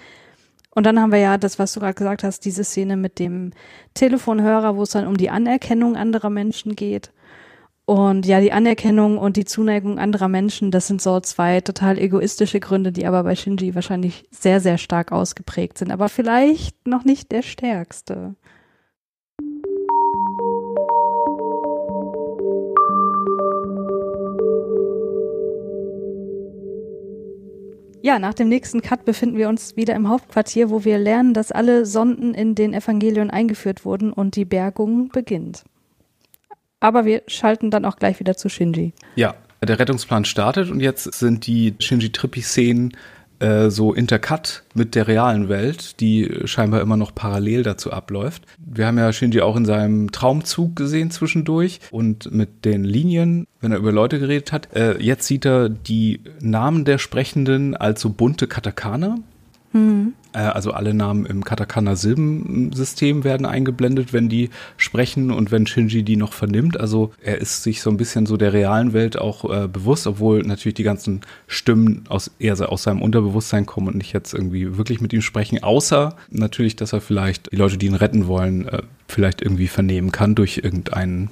Und dann haben wir ja das, was du gerade gesagt hast, diese Szene mit dem Telefonhörer, wo es dann um die Anerkennung anderer Menschen geht. Und ja, die Anerkennung und die Zuneigung anderer Menschen, das sind so zwei total egoistische Gründe, die aber bei Shinji wahrscheinlich sehr, sehr stark ausgeprägt sind, aber vielleicht noch nicht der stärkste. Ja, nach dem nächsten Cut befinden wir uns wieder im Hauptquartier, wo wir lernen, dass alle Sonden in den Evangelien eingeführt wurden und die Bergung beginnt. Aber wir schalten dann auch gleich wieder zu Shinji. Ja, der Rettungsplan startet und jetzt sind die Shinji-Trippi-Szenen äh, so intercut mit der realen Welt, die scheinbar immer noch parallel dazu abläuft. Wir haben ja Shinji auch in seinem Traumzug gesehen zwischendurch und mit den Linien, wenn er über Leute geredet hat. Äh, jetzt sieht er die Namen der Sprechenden als so bunte Katakana Mhm. Also alle Namen im Katakana-Silbensystem werden eingeblendet, wenn die sprechen und wenn Shinji die noch vernimmt. Also er ist sich so ein bisschen so der realen Welt auch äh, bewusst, obwohl natürlich die ganzen Stimmen aus, eher aus seinem Unterbewusstsein kommen und nicht jetzt irgendwie wirklich mit ihm sprechen. Außer natürlich, dass er vielleicht die Leute, die ihn retten wollen, äh, vielleicht irgendwie vernehmen kann durch irgendeinen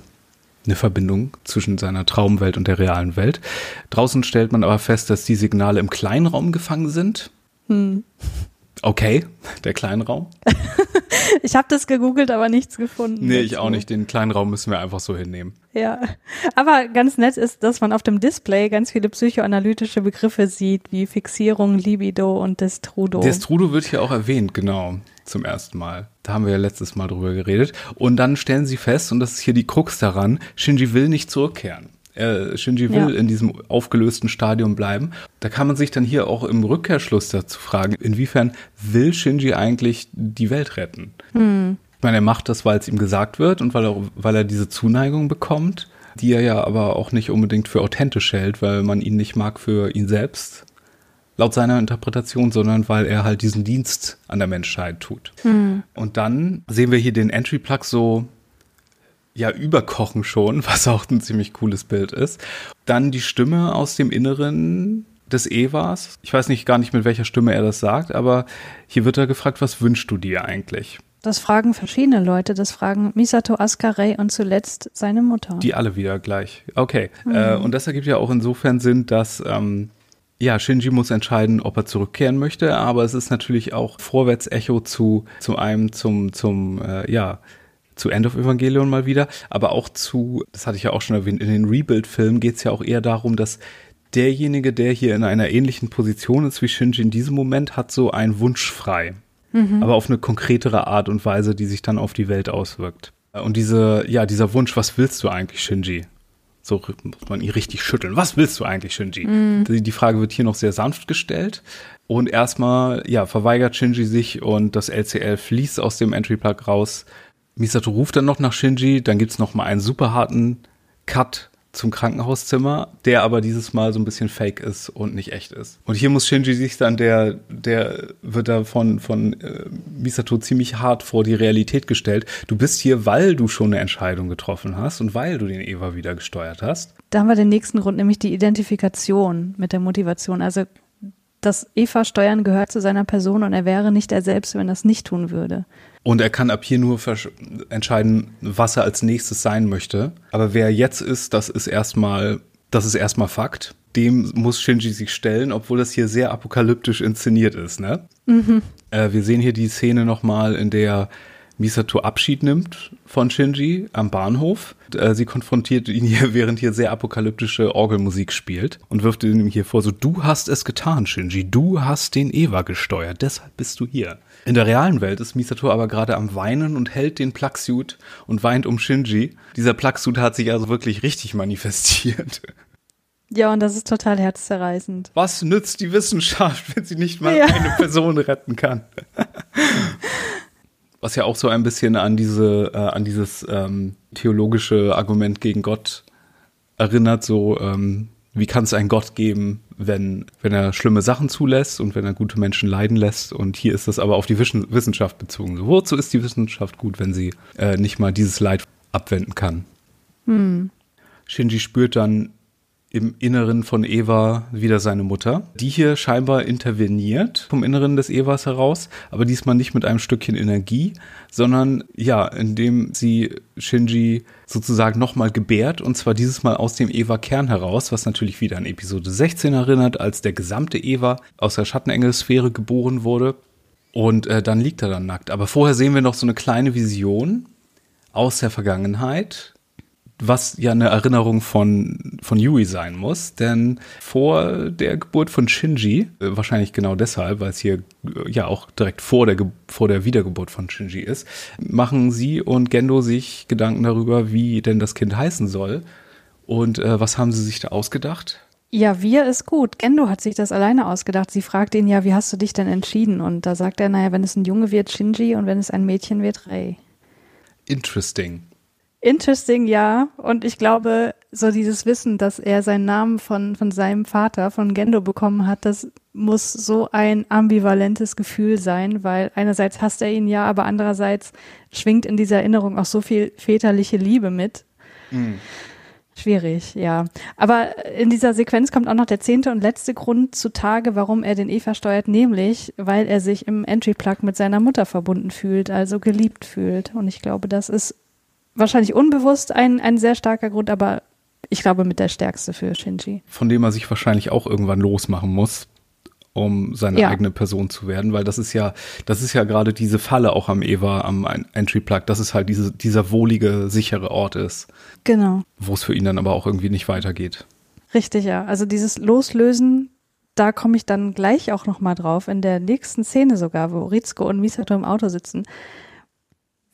eine Verbindung zwischen seiner Traumwelt und der realen Welt. Draußen stellt man aber fest, dass die Signale im Kleinraum gefangen sind. Hm. Okay, der Kleinraum. ich habe das gegoogelt, aber nichts gefunden. Nee, ich auch nicht. Den Kleinraum müssen wir einfach so hinnehmen. Ja, aber ganz nett ist, dass man auf dem Display ganz viele psychoanalytische Begriffe sieht, wie Fixierung, Libido und Destrudo. Destrudo wird hier auch erwähnt, genau, zum ersten Mal. Da haben wir ja letztes Mal drüber geredet. Und dann stellen sie fest, und das ist hier die Krux daran, Shinji will nicht zurückkehren. Äh, Shinji will ja. in diesem aufgelösten Stadium bleiben. Da kann man sich dann hier auch im Rückkehrschluss dazu fragen, inwiefern will Shinji eigentlich die Welt retten? Hm. Ich meine, er macht das, weil es ihm gesagt wird und weil er, weil er diese Zuneigung bekommt, die er ja aber auch nicht unbedingt für authentisch hält, weil man ihn nicht mag für ihn selbst, laut seiner Interpretation, sondern weil er halt diesen Dienst an der Menschheit tut. Hm. Und dann sehen wir hier den Entry-Plug so ja überkochen schon, was auch ein ziemlich cooles Bild ist. Dann die Stimme aus dem Inneren des Evas. Ich weiß nicht gar nicht, mit welcher Stimme er das sagt, aber hier wird er gefragt, was wünschst du dir eigentlich? Das fragen verschiedene Leute. Das fragen Misato Askarei und zuletzt seine Mutter. Die alle wieder gleich. Okay. Mhm. Äh, und das ergibt ja auch insofern Sinn, dass ähm, ja, Shinji muss entscheiden, ob er zurückkehren möchte, aber es ist natürlich auch Vorwärtsecho zu, zu einem, zum, zum, äh, ja, zu End of Evangelion mal wieder, aber auch zu, das hatte ich ja auch schon erwähnt, in den Rebuild-Filmen geht es ja auch eher darum, dass derjenige, der hier in einer ähnlichen Position ist wie Shinji in diesem Moment, hat so einen Wunsch frei. Mhm. Aber auf eine konkretere Art und Weise, die sich dann auf die Welt auswirkt. Und diese, ja, dieser Wunsch, was willst du eigentlich, Shinji? So muss man ihn richtig schütteln. Was willst du eigentlich, Shinji? Mhm. Die, die Frage wird hier noch sehr sanft gestellt. Und erstmal, ja, verweigert Shinji sich und das LCL fließt aus dem Entry-Plug raus. Misato ruft dann noch nach Shinji, dann gibt's noch mal einen super harten Cut zum Krankenhauszimmer, der aber dieses Mal so ein bisschen fake ist und nicht echt ist. Und hier muss Shinji sich dann, der, der wird da von, von äh, Misato ziemlich hart vor die Realität gestellt. Du bist hier, weil du schon eine Entscheidung getroffen hast und weil du den Eva wieder gesteuert hast. Da haben wir den nächsten Grund, nämlich die Identifikation mit der Motivation. Also das Eva-Steuern gehört zu seiner Person und er wäre nicht er selbst, wenn er das nicht tun würde. Und er kann ab hier nur entscheiden, was er als nächstes sein möchte. Aber wer jetzt ist, das ist erstmal, das ist erstmal Fakt. Dem muss Shinji sich stellen, obwohl das hier sehr apokalyptisch inszeniert ist, ne? Mhm. Äh, wir sehen hier die Szene nochmal, in der Misato Abschied nimmt von Shinji am Bahnhof. Äh, sie konfrontiert ihn hier, während hier sehr apokalyptische Orgelmusik spielt und wirft ihm hier vor, so du hast es getan, Shinji, du hast den Eva gesteuert, deshalb bist du hier. In der realen Welt ist Misato aber gerade am Weinen und hält den Plugsuit und weint um Shinji. Dieser Plugsuit hat sich also wirklich richtig manifestiert. Ja, und das ist total herzzerreißend. Was nützt die Wissenschaft, wenn sie nicht mal ja. eine Person retten kann? was ja auch so ein bisschen an diese, äh, an dieses ähm, theologische Argument gegen Gott erinnert, so ähm, wie kann es einen Gott geben, wenn, wenn er schlimme Sachen zulässt und wenn er gute Menschen leiden lässt. Und hier ist das aber auf die Wissenschaft bezogen. So, wozu ist die Wissenschaft gut, wenn sie äh, nicht mal dieses Leid abwenden kann? Hm. Shinji spürt dann im Inneren von Eva wieder seine Mutter, die hier scheinbar interveniert vom Inneren des Evas heraus, aber diesmal nicht mit einem Stückchen Energie, sondern ja, indem sie Shinji sozusagen nochmal gebärt und zwar dieses Mal aus dem Eva-Kern heraus, was natürlich wieder an Episode 16 erinnert, als der gesamte Eva aus der Schattenengelsphäre geboren wurde. Und äh, dann liegt er dann nackt. Aber vorher sehen wir noch so eine kleine Vision aus der Vergangenheit, was ja eine Erinnerung von, von Yui sein muss, denn vor der Geburt von Shinji, äh, wahrscheinlich genau deshalb, weil es hier äh, ja auch direkt vor der, vor der Wiedergeburt von Shinji ist, machen sie und Gendo sich Gedanken darüber, wie denn das Kind heißen soll. Und äh, was haben sie sich da ausgedacht? Ja, wir ist gut. Gendo hat sich das alleine ausgedacht. Sie fragt ihn ja, wie hast du dich denn entschieden? Und da sagt er, naja, wenn es ein Junge wird, Shinji und wenn es ein Mädchen wird, Rei. Interesting. Interesting, ja. Und ich glaube, so dieses Wissen, dass er seinen Namen von, von seinem Vater, von Gendo bekommen hat, das muss so ein ambivalentes Gefühl sein, weil einerseits hasst er ihn ja, aber andererseits schwingt in dieser Erinnerung auch so viel väterliche Liebe mit. Mhm. Schwierig, ja. Aber in dieser Sequenz kommt auch noch der zehnte und letzte Grund zutage, warum er den Eva steuert, nämlich, weil er sich im Entry-Plug mit seiner Mutter verbunden fühlt, also geliebt fühlt. Und ich glaube, das ist wahrscheinlich unbewusst ein, ein sehr starker Grund, aber ich glaube mit der stärkste für Shinji. Von dem er sich wahrscheinlich auch irgendwann losmachen muss, um seine ja. eigene Person zu werden, weil das ist ja, das ist ja gerade diese Falle auch am Eva, am Entry Plug, dass es halt diese, dieser wohlige, sichere Ort ist. Genau. Wo es für ihn dann aber auch irgendwie nicht weitergeht. Richtig, ja. Also dieses Loslösen, da komme ich dann gleich auch nochmal drauf, in der nächsten Szene sogar, wo Rizko und Misato im Auto sitzen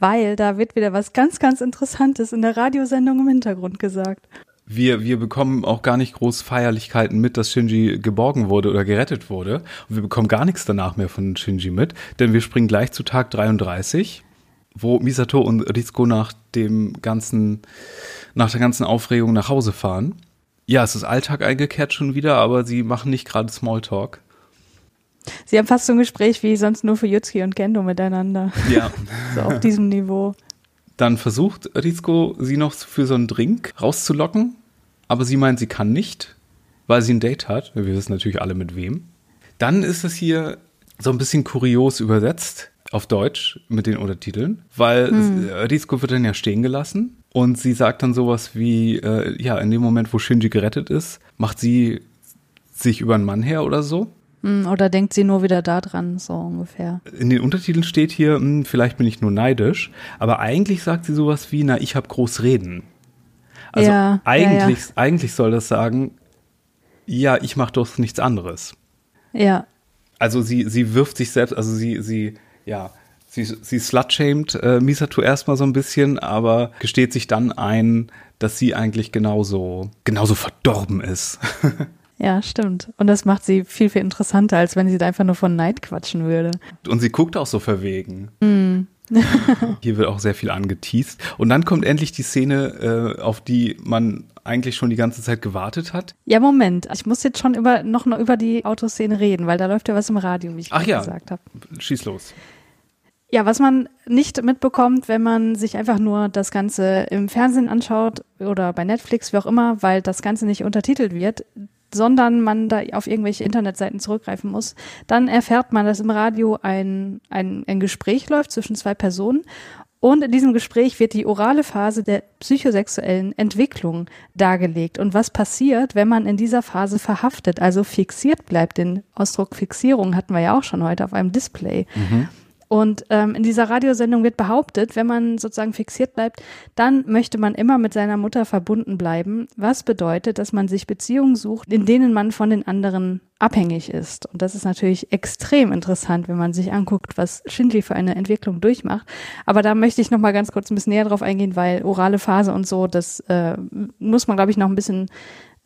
weil da wird wieder was ganz, ganz Interessantes in der Radiosendung im Hintergrund gesagt. Wir, wir bekommen auch gar nicht groß Feierlichkeiten mit, dass Shinji geborgen wurde oder gerettet wurde. Und wir bekommen gar nichts danach mehr von Shinji mit, denn wir springen gleich zu Tag 33, wo Misato und Rizko nach dem ganzen, nach der ganzen Aufregung nach Hause fahren. Ja, es ist Alltag eingekehrt schon wieder, aber sie machen nicht gerade Smalltalk. Sie haben fast so ein Gespräch wie sonst nur für Jutsuki und Gendo miteinander. Ja. so auf diesem Niveau. Dann versucht Rizko, sie noch für so einen Drink rauszulocken, aber sie meint, sie kann nicht, weil sie ein Date hat. Wir wissen natürlich alle mit wem. Dann ist es hier so ein bisschen kurios übersetzt auf Deutsch mit den Untertiteln, weil hm. Rizko wird dann ja stehen gelassen und sie sagt dann sowas wie, äh, ja, in dem Moment, wo Shinji gerettet ist, macht sie sich über einen Mann her oder so. Hm, oder denkt sie nur wieder da dran, so ungefähr. In den Untertiteln steht hier, hm, vielleicht bin ich nur neidisch, aber eigentlich sagt sie sowas wie, na, ich habe groß reden. Also ja, eigentlich, ja, ja. eigentlich soll das sagen, ja, ich mache doch nichts anderes. Ja. Also sie, sie wirft sich selbst, also sie, sie, ja, sie, sie slutshamed äh, Misato erstmal so ein bisschen, aber gesteht sich dann ein, dass sie eigentlich genauso, genauso verdorben ist. Ja, stimmt. Und das macht sie viel, viel interessanter, als wenn sie da einfach nur von Neid quatschen würde. Und sie guckt auch so verwegen. Mm. Hier wird auch sehr viel angeteased. Und dann kommt endlich die Szene, äh, auf die man eigentlich schon die ganze Zeit gewartet hat. Ja, Moment. Ich muss jetzt schon über, noch, noch über die Autoszene reden, weil da läuft ja was im Radio, wie ich Ach ja. gesagt habe. Schieß los. Ja, was man nicht mitbekommt, wenn man sich einfach nur das Ganze im Fernsehen anschaut oder bei Netflix, wie auch immer, weil das Ganze nicht untertitelt wird, sondern man da auf irgendwelche Internetseiten zurückgreifen muss, dann erfährt man, dass im Radio ein, ein, ein Gespräch läuft zwischen zwei Personen und in diesem Gespräch wird die orale Phase der psychosexuellen Entwicklung dargelegt und was passiert, wenn man in dieser Phase verhaftet, also fixiert bleibt. Den Ausdruck Fixierung hatten wir ja auch schon heute auf einem Display. Mhm. Und ähm, in dieser Radiosendung wird behauptet, wenn man sozusagen fixiert bleibt, dann möchte man immer mit seiner Mutter verbunden bleiben, was bedeutet, dass man sich Beziehungen sucht, in denen man von den anderen abhängig ist. Und das ist natürlich extrem interessant, wenn man sich anguckt, was Shinji für eine Entwicklung durchmacht. Aber da möchte ich noch mal ganz kurz ein bisschen näher drauf eingehen, weil orale Phase und so, das äh, muss man, glaube ich, noch ein bisschen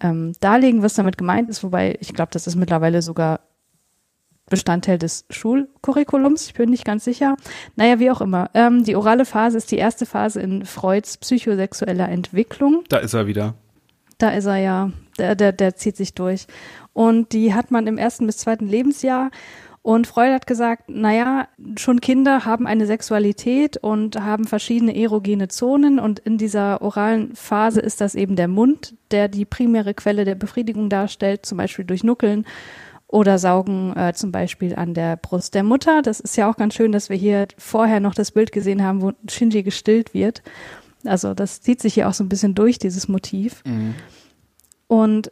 ähm, darlegen, was damit gemeint ist. Wobei ich glaube, das ist mittlerweile sogar Bestandteil des Schulcurriculums, ich bin nicht ganz sicher. Naja, wie auch immer. Ähm, die orale Phase ist die erste Phase in Freuds psychosexueller Entwicklung. Da ist er wieder. Da ist er ja. Der, der, der zieht sich durch. Und die hat man im ersten bis zweiten Lebensjahr. Und Freud hat gesagt, naja, schon Kinder haben eine Sexualität und haben verschiedene erogene Zonen und in dieser oralen Phase ist das eben der Mund, der die primäre Quelle der Befriedigung darstellt, zum Beispiel durch Nuckeln oder saugen äh, zum Beispiel an der Brust der Mutter. Das ist ja auch ganz schön, dass wir hier vorher noch das Bild gesehen haben, wo Shinji gestillt wird. Also das zieht sich hier auch so ein bisschen durch, dieses Motiv. Mhm. Und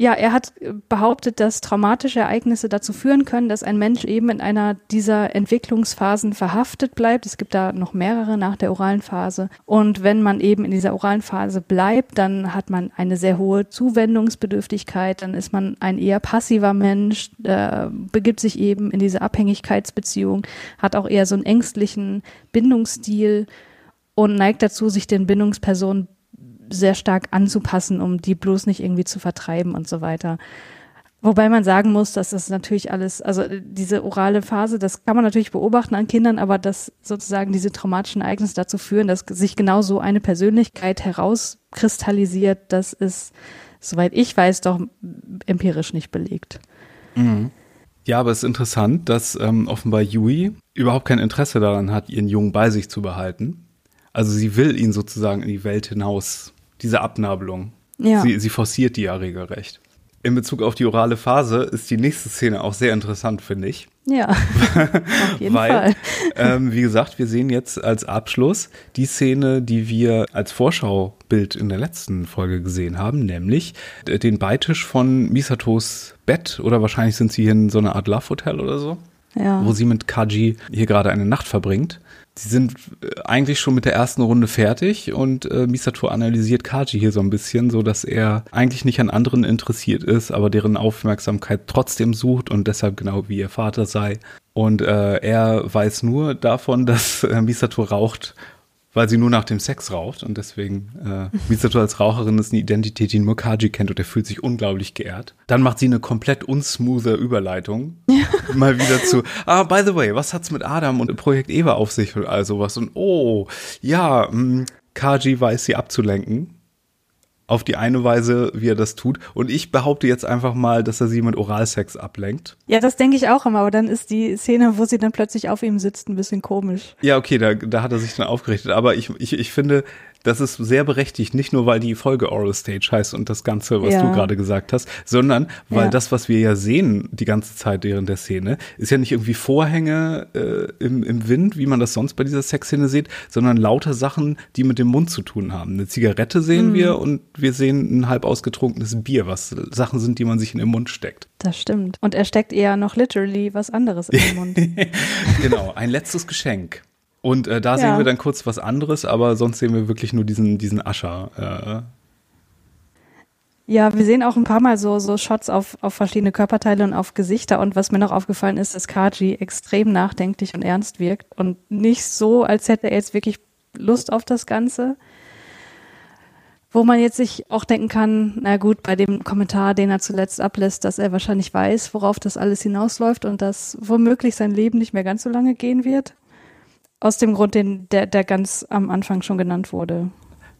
ja, er hat behauptet, dass traumatische Ereignisse dazu führen können, dass ein Mensch eben in einer dieser Entwicklungsphasen verhaftet bleibt. Es gibt da noch mehrere nach der oralen Phase. Und wenn man eben in dieser oralen Phase bleibt, dann hat man eine sehr hohe Zuwendungsbedürftigkeit, dann ist man ein eher passiver Mensch, äh, begibt sich eben in diese Abhängigkeitsbeziehung, hat auch eher so einen ängstlichen Bindungsstil und neigt dazu, sich den Bindungspersonen sehr stark anzupassen, um die bloß nicht irgendwie zu vertreiben und so weiter. Wobei man sagen muss, dass das natürlich alles, also diese orale Phase, das kann man natürlich beobachten an Kindern, aber dass sozusagen diese traumatischen Ereignisse dazu führen, dass sich genau so eine Persönlichkeit herauskristallisiert, das ist, soweit ich weiß, doch empirisch nicht belegt. Mhm. Ja, aber es ist interessant, dass ähm, offenbar Yui überhaupt kein Interesse daran hat, ihren Jungen bei sich zu behalten. Also sie will ihn sozusagen in die Welt hinaus diese Abnabelung. Ja. Sie, sie forciert die ja regelrecht. In Bezug auf die orale Phase ist die nächste Szene auch sehr interessant, finde ich. Ja, auf jeden Weil, Fall. Ähm, wie gesagt, wir sehen jetzt als Abschluss die Szene, die wir als Vorschaubild in der letzten Folge gesehen haben, nämlich den Beitisch von Misatos Bett oder wahrscheinlich sind sie hier in so einer Art Love Hotel oder so. Ja. Wo sie mit Kaji hier gerade eine Nacht verbringt sie sind äh, eigentlich schon mit der ersten Runde fertig und äh, Misato analysiert Kaji hier so ein bisschen, so dass er eigentlich nicht an anderen interessiert ist, aber deren Aufmerksamkeit trotzdem sucht und deshalb genau wie ihr Vater sei. Und äh, er weiß nur davon, dass äh, Misato raucht weil sie nur nach dem Sex raucht und deswegen äh, Misato als Raucherin ist eine Identität, die nur Kaji kennt und er fühlt sich unglaublich geehrt. Dann macht sie eine komplett unsmoothe Überleitung. Ja. Mal wieder zu, ah, by the way, was hat's mit Adam und Projekt Eva auf sich und all sowas und oh, ja, mh, hm, Kaji weiß sie abzulenken auf die eine Weise, wie er das tut. Und ich behaupte jetzt einfach mal, dass er sie mit Oralsex ablenkt. Ja, das denke ich auch immer, aber dann ist die Szene, wo sie dann plötzlich auf ihm sitzt, ein bisschen komisch. Ja, okay, da, da hat er sich dann aufgerichtet. Aber ich, ich, ich finde, das ist sehr berechtigt, nicht nur weil die Folge Oral Stage heißt und das Ganze, was ja. du gerade gesagt hast, sondern weil ja. das, was wir ja sehen die ganze Zeit während der Szene, ist ja nicht irgendwie Vorhänge äh, im, im Wind, wie man das sonst bei dieser Sexszene sieht, sondern lauter Sachen, die mit dem Mund zu tun haben. Eine Zigarette sehen mhm. wir und wir sehen ein halb ausgetrunkenes Bier, was Sachen sind, die man sich in den Mund steckt. Das stimmt. Und er steckt eher noch literally was anderes in den Mund. genau, ein letztes Geschenk. Und äh, da ja. sehen wir dann kurz was anderes, aber sonst sehen wir wirklich nur diesen, diesen Ascher. Äh. Ja, wir sehen auch ein paar Mal so, so Shots auf, auf verschiedene Körperteile und auf Gesichter. Und was mir noch aufgefallen ist, dass Kaji extrem nachdenklich und ernst wirkt und nicht so, als hätte er jetzt wirklich Lust auf das Ganze. Wo man jetzt sich auch denken kann, na gut, bei dem Kommentar, den er zuletzt ablässt, dass er wahrscheinlich weiß, worauf das alles hinausläuft und dass womöglich sein Leben nicht mehr ganz so lange gehen wird. Aus dem Grund, den, der, der ganz am Anfang schon genannt wurde.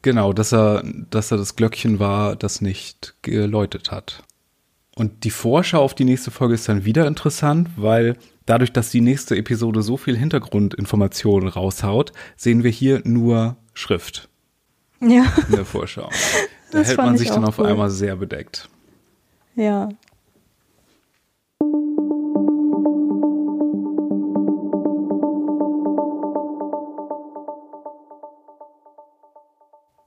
Genau, dass er, dass er das Glöckchen war, das nicht geläutet hat. Und die Vorschau auf die nächste Folge ist dann wieder interessant, weil dadurch, dass die nächste Episode so viel Hintergrundinformationen raushaut, sehen wir hier nur Schrift. Ja. In der Vorschau. Da hält man sich dann auf cool. einmal sehr bedeckt. Ja.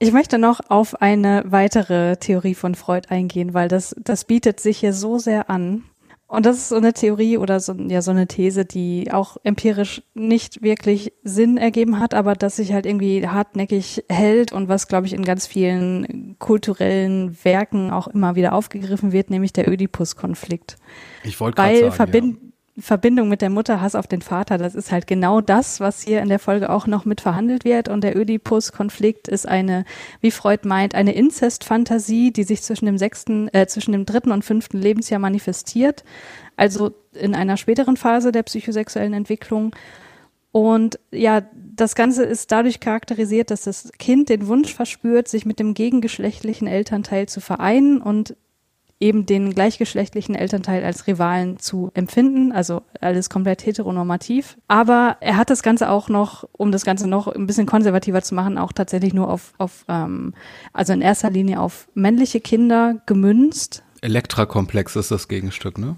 Ich möchte noch auf eine weitere Theorie von Freud eingehen, weil das, das bietet sich hier so sehr an. Und das ist so eine Theorie oder so, ja, so eine These, die auch empirisch nicht wirklich Sinn ergeben hat, aber das sich halt irgendwie hartnäckig hält und was, glaube ich, in ganz vielen kulturellen Werken auch immer wieder aufgegriffen wird, nämlich der Ödipus-Konflikt. Ich wollte gerade sagen, Verbind ja. Verbindung mit der Mutter, Hass auf den Vater, das ist halt genau das, was hier in der Folge auch noch mit verhandelt wird. Und der Ödipus-Konflikt ist eine, wie Freud meint, eine Inzest-Fantasie, die sich zwischen dem sechsten, äh, zwischen dem dritten und fünften Lebensjahr manifestiert. Also in einer späteren Phase der psychosexuellen Entwicklung. Und ja, das Ganze ist dadurch charakterisiert, dass das Kind den Wunsch verspürt, sich mit dem gegengeschlechtlichen Elternteil zu vereinen und eben den gleichgeschlechtlichen Elternteil als Rivalen zu empfinden, also alles komplett heteronormativ. Aber er hat das Ganze auch noch, um das Ganze noch ein bisschen konservativer zu machen, auch tatsächlich nur auf, auf ähm, also in erster Linie auf männliche Kinder gemünzt. Elektra-Komplex ist das Gegenstück, ne?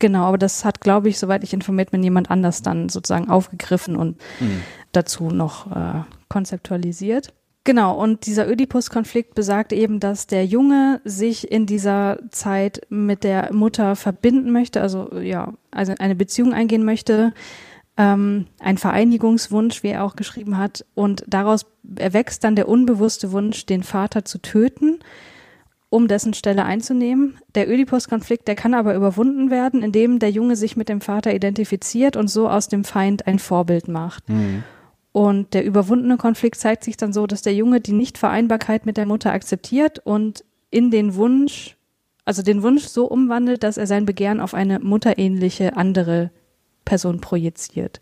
Genau, aber das hat, glaube ich, soweit ich informiert bin, jemand anders dann sozusagen aufgegriffen und mhm. dazu noch äh, konzeptualisiert. Genau, und dieser Ödipus-Konflikt besagt eben, dass der Junge sich in dieser Zeit mit der Mutter verbinden möchte, also ja, also eine Beziehung eingehen möchte, ähm, ein Vereinigungswunsch, wie er auch geschrieben hat, und daraus erwächst dann der unbewusste Wunsch, den Vater zu töten, um dessen Stelle einzunehmen. Der Ödipus-Konflikt, der kann aber überwunden werden, indem der Junge sich mit dem Vater identifiziert und so aus dem Feind ein Vorbild macht. Mhm. Und der überwundene Konflikt zeigt sich dann so, dass der Junge die Nichtvereinbarkeit mit der Mutter akzeptiert und in den Wunsch, also den Wunsch so umwandelt, dass er sein Begehren auf eine mutterähnliche andere Person projiziert.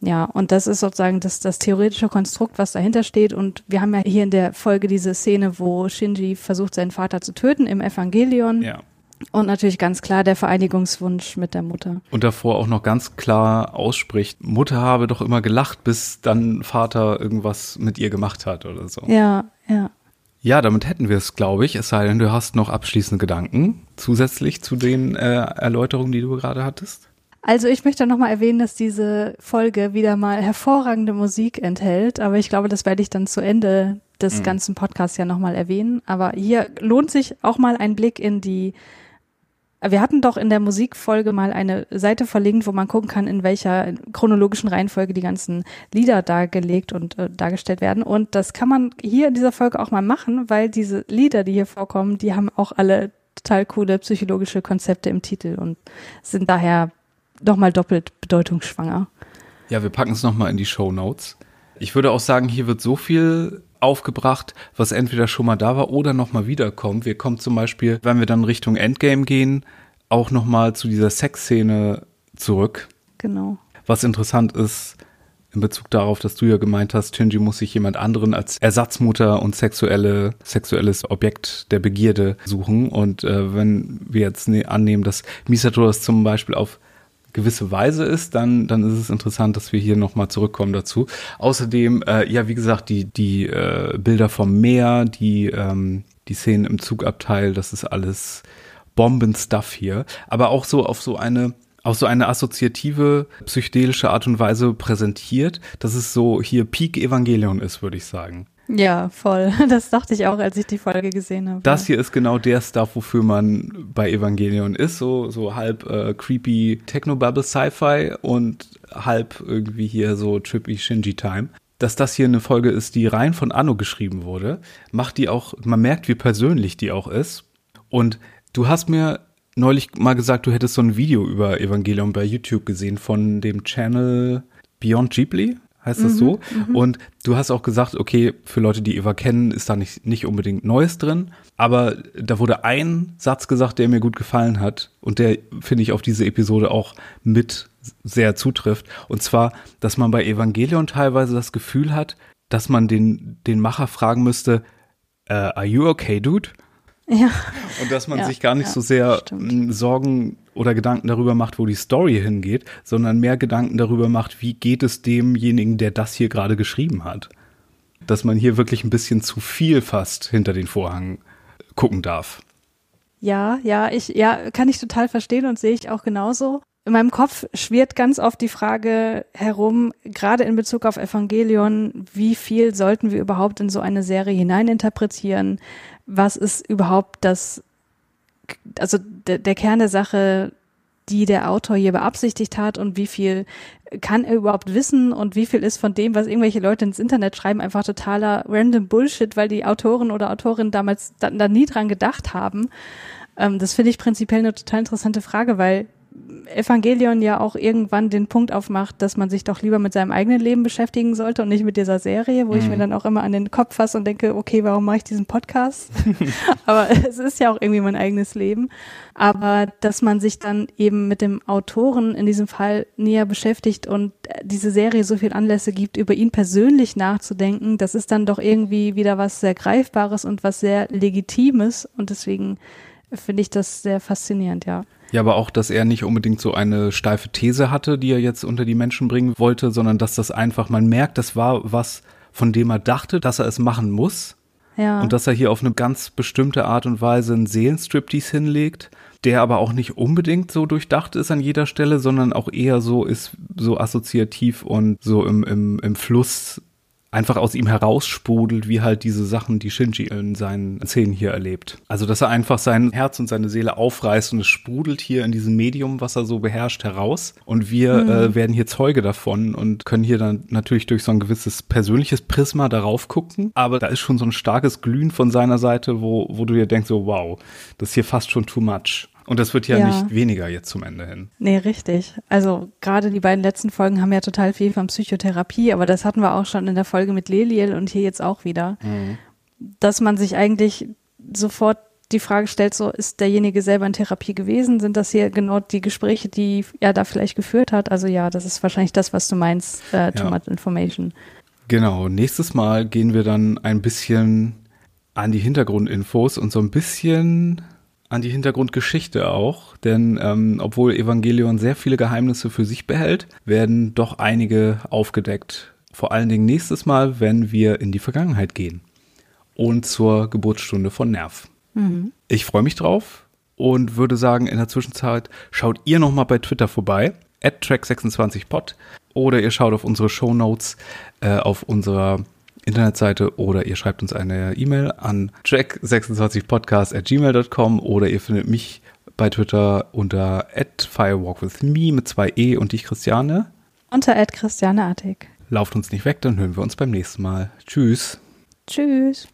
Ja, und das ist sozusagen das, das theoretische Konstrukt, was dahinter steht. Und wir haben ja hier in der Folge diese Szene, wo Shinji versucht, seinen Vater zu töten im Evangelion. Ja. Und natürlich ganz klar der Vereinigungswunsch mit der Mutter. Und davor auch noch ganz klar ausspricht, Mutter habe doch immer gelacht, bis dann Vater irgendwas mit ihr gemacht hat oder so. Ja, ja. Ja, damit hätten wir es, glaube ich. Es sei denn, du hast noch abschließende Gedanken zusätzlich zu den äh, Erläuterungen, die du gerade hattest. Also ich möchte nochmal erwähnen, dass diese Folge wieder mal hervorragende Musik enthält, aber ich glaube, das werde ich dann zu Ende des mhm. ganzen Podcasts ja nochmal erwähnen. Aber hier lohnt sich auch mal ein Blick in die wir hatten doch in der Musikfolge mal eine Seite verlinkt, wo man gucken kann, in welcher chronologischen Reihenfolge die ganzen Lieder dargelegt und äh, dargestellt werden. Und das kann man hier in dieser Folge auch mal machen, weil diese Lieder, die hier vorkommen, die haben auch alle total coole psychologische Konzepte im Titel und sind daher nochmal doppelt bedeutungsschwanger. Ja, wir packen es nochmal in die Show Notes. Ich würde auch sagen, hier wird so viel aufgebracht, was entweder schon mal da war oder nochmal wiederkommt. Wir kommen zum Beispiel, wenn wir dann Richtung Endgame gehen, auch nochmal zu dieser Sexszene zurück. Genau. Was interessant ist, in Bezug darauf, dass du ja gemeint hast, Shinji muss sich jemand anderen als Ersatzmutter und sexuelle, sexuelles Objekt der Begierde suchen. Und äh, wenn wir jetzt ne, annehmen, dass Misato das zum Beispiel auf gewisse Weise ist, dann, dann ist es interessant, dass wir hier nochmal zurückkommen dazu. Außerdem, äh, ja, wie gesagt, die, die äh, Bilder vom Meer, die, ähm, die Szenen im Zugabteil, das ist alles Bombenstuff hier. Aber auch so auf so eine auf so eine assoziative, psychedelische Art und Weise präsentiert, dass es so hier Peak Evangelion ist, würde ich sagen. Ja, voll. Das dachte ich auch, als ich die Folge gesehen habe. Das hier ist genau der Stuff, wofür man bei Evangelion ist. So, so halb äh, creepy Technobubble Sci-Fi und halb irgendwie hier so trippy Shinji Time. Dass das hier eine Folge ist, die rein von Anno geschrieben wurde, macht die auch, man merkt, wie persönlich die auch ist. Und du hast mir neulich mal gesagt, du hättest so ein Video über Evangelion bei YouTube gesehen von dem Channel Beyond Ghibli heißt das mhm, so. Mhm. Und du hast auch gesagt, okay, für Leute, die Eva kennen, ist da nicht, nicht unbedingt Neues drin. Aber da wurde ein Satz gesagt, der mir gut gefallen hat und der, finde ich, auf diese Episode auch mit sehr zutrifft. Und zwar, dass man bei Evangelion teilweise das Gefühl hat, dass man den, den Macher fragen müsste, uh, are you okay, dude? Ja. Und dass man ja, sich gar nicht ja, so sehr stimmt. Sorgen oder Gedanken darüber macht, wo die Story hingeht, sondern mehr Gedanken darüber macht, wie geht es demjenigen, der das hier gerade geschrieben hat. Dass man hier wirklich ein bisschen zu viel fast hinter den Vorhang gucken darf. Ja, ja, ich, ja, kann ich total verstehen und sehe ich auch genauso. In meinem Kopf schwirrt ganz oft die Frage herum, gerade in Bezug auf Evangelion, wie viel sollten wir überhaupt in so eine Serie hineininterpretieren? Was ist überhaupt das, also der, der Kern der Sache, die der Autor hier beabsichtigt hat und wie viel kann er überhaupt wissen und wie viel ist von dem, was irgendwelche Leute ins Internet schreiben, einfach totaler random Bullshit, weil die Autoren oder Autorinnen damals da, da nie dran gedacht haben. Ähm, das finde ich prinzipiell eine total interessante Frage, weil Evangelion ja auch irgendwann den Punkt aufmacht, dass man sich doch lieber mit seinem eigenen Leben beschäftigen sollte und nicht mit dieser Serie, wo mhm. ich mir mhm. dann auch immer an den Kopf fasse und denke, okay, warum mache ich diesen Podcast? Aber es ist ja auch irgendwie mein eigenes Leben. Aber dass man sich dann eben mit dem Autoren in diesem Fall näher beschäftigt und diese Serie so viel Anlässe gibt, über ihn persönlich nachzudenken, das ist dann doch irgendwie wieder was sehr Greifbares und was sehr Legitimes und deswegen finde ich das sehr faszinierend, ja. Ja, aber auch, dass er nicht unbedingt so eine steife These hatte, die er jetzt unter die Menschen bringen wollte, sondern dass das einfach, man merkt, das war was, von dem er dachte, dass er es machen muss. Ja. Und dass er hier auf eine ganz bestimmte Art und Weise einen Seelenstriptease hinlegt, der aber auch nicht unbedingt so durchdacht ist an jeder Stelle, sondern auch eher so ist, so assoziativ und so im, im, im Fluss einfach aus ihm heraussprudelt, wie halt diese Sachen, die Shinji in seinen Szenen hier erlebt. Also, dass er einfach sein Herz und seine Seele aufreißt und es sprudelt hier in diesem Medium, was er so beherrscht, heraus. Und wir mhm. äh, werden hier Zeuge davon und können hier dann natürlich durch so ein gewisses persönliches Prisma darauf gucken. Aber da ist schon so ein starkes Glühen von seiner Seite, wo, wo du dir denkst, so wow, das ist hier fast schon too much. Und das wird ja, ja, nicht weniger jetzt zum Ende hin. Nee, richtig. Also gerade die beiden letzten Folgen haben ja total viel von Psychotherapie, aber das hatten wir auch schon in der Folge mit Leliel und hier jetzt auch wieder. Mhm. Dass man sich eigentlich sofort die Frage stellt, so ist derjenige selber in Therapie gewesen? Sind das hier genau die Gespräche, die er da vielleicht geführt hat? Also ja, das ist wahrscheinlich das, was du meinst, äh, too ja. much information. Genau, nächstes Mal gehen wir dann ein bisschen an die Hintergrundinfos und so ein bisschen an die Hintergrundgeschichte auch, denn ähm, obwohl Evangelion sehr viele Geheimnisse für sich behält, werden doch einige aufgedeckt. Vor allen Dingen nächstes Mal, wenn wir in die Vergangenheit gehen und zur Geburtsstunde von Nerv. Mhm. Ich freue mich drauf und würde sagen, in der Zwischenzeit schaut ihr noch mal bei Twitter vorbei, at track26pod, oder ihr schaut auf unsere Show Notes äh, auf unserer Internetseite oder ihr schreibt uns eine E-Mail an track26podcast.gmail.com oder ihr findet mich bei Twitter unter firewalkwithme mit zwei E und dich, Christiane. Unter christianeartig. Lauft uns nicht weg, dann hören wir uns beim nächsten Mal. Tschüss. Tschüss.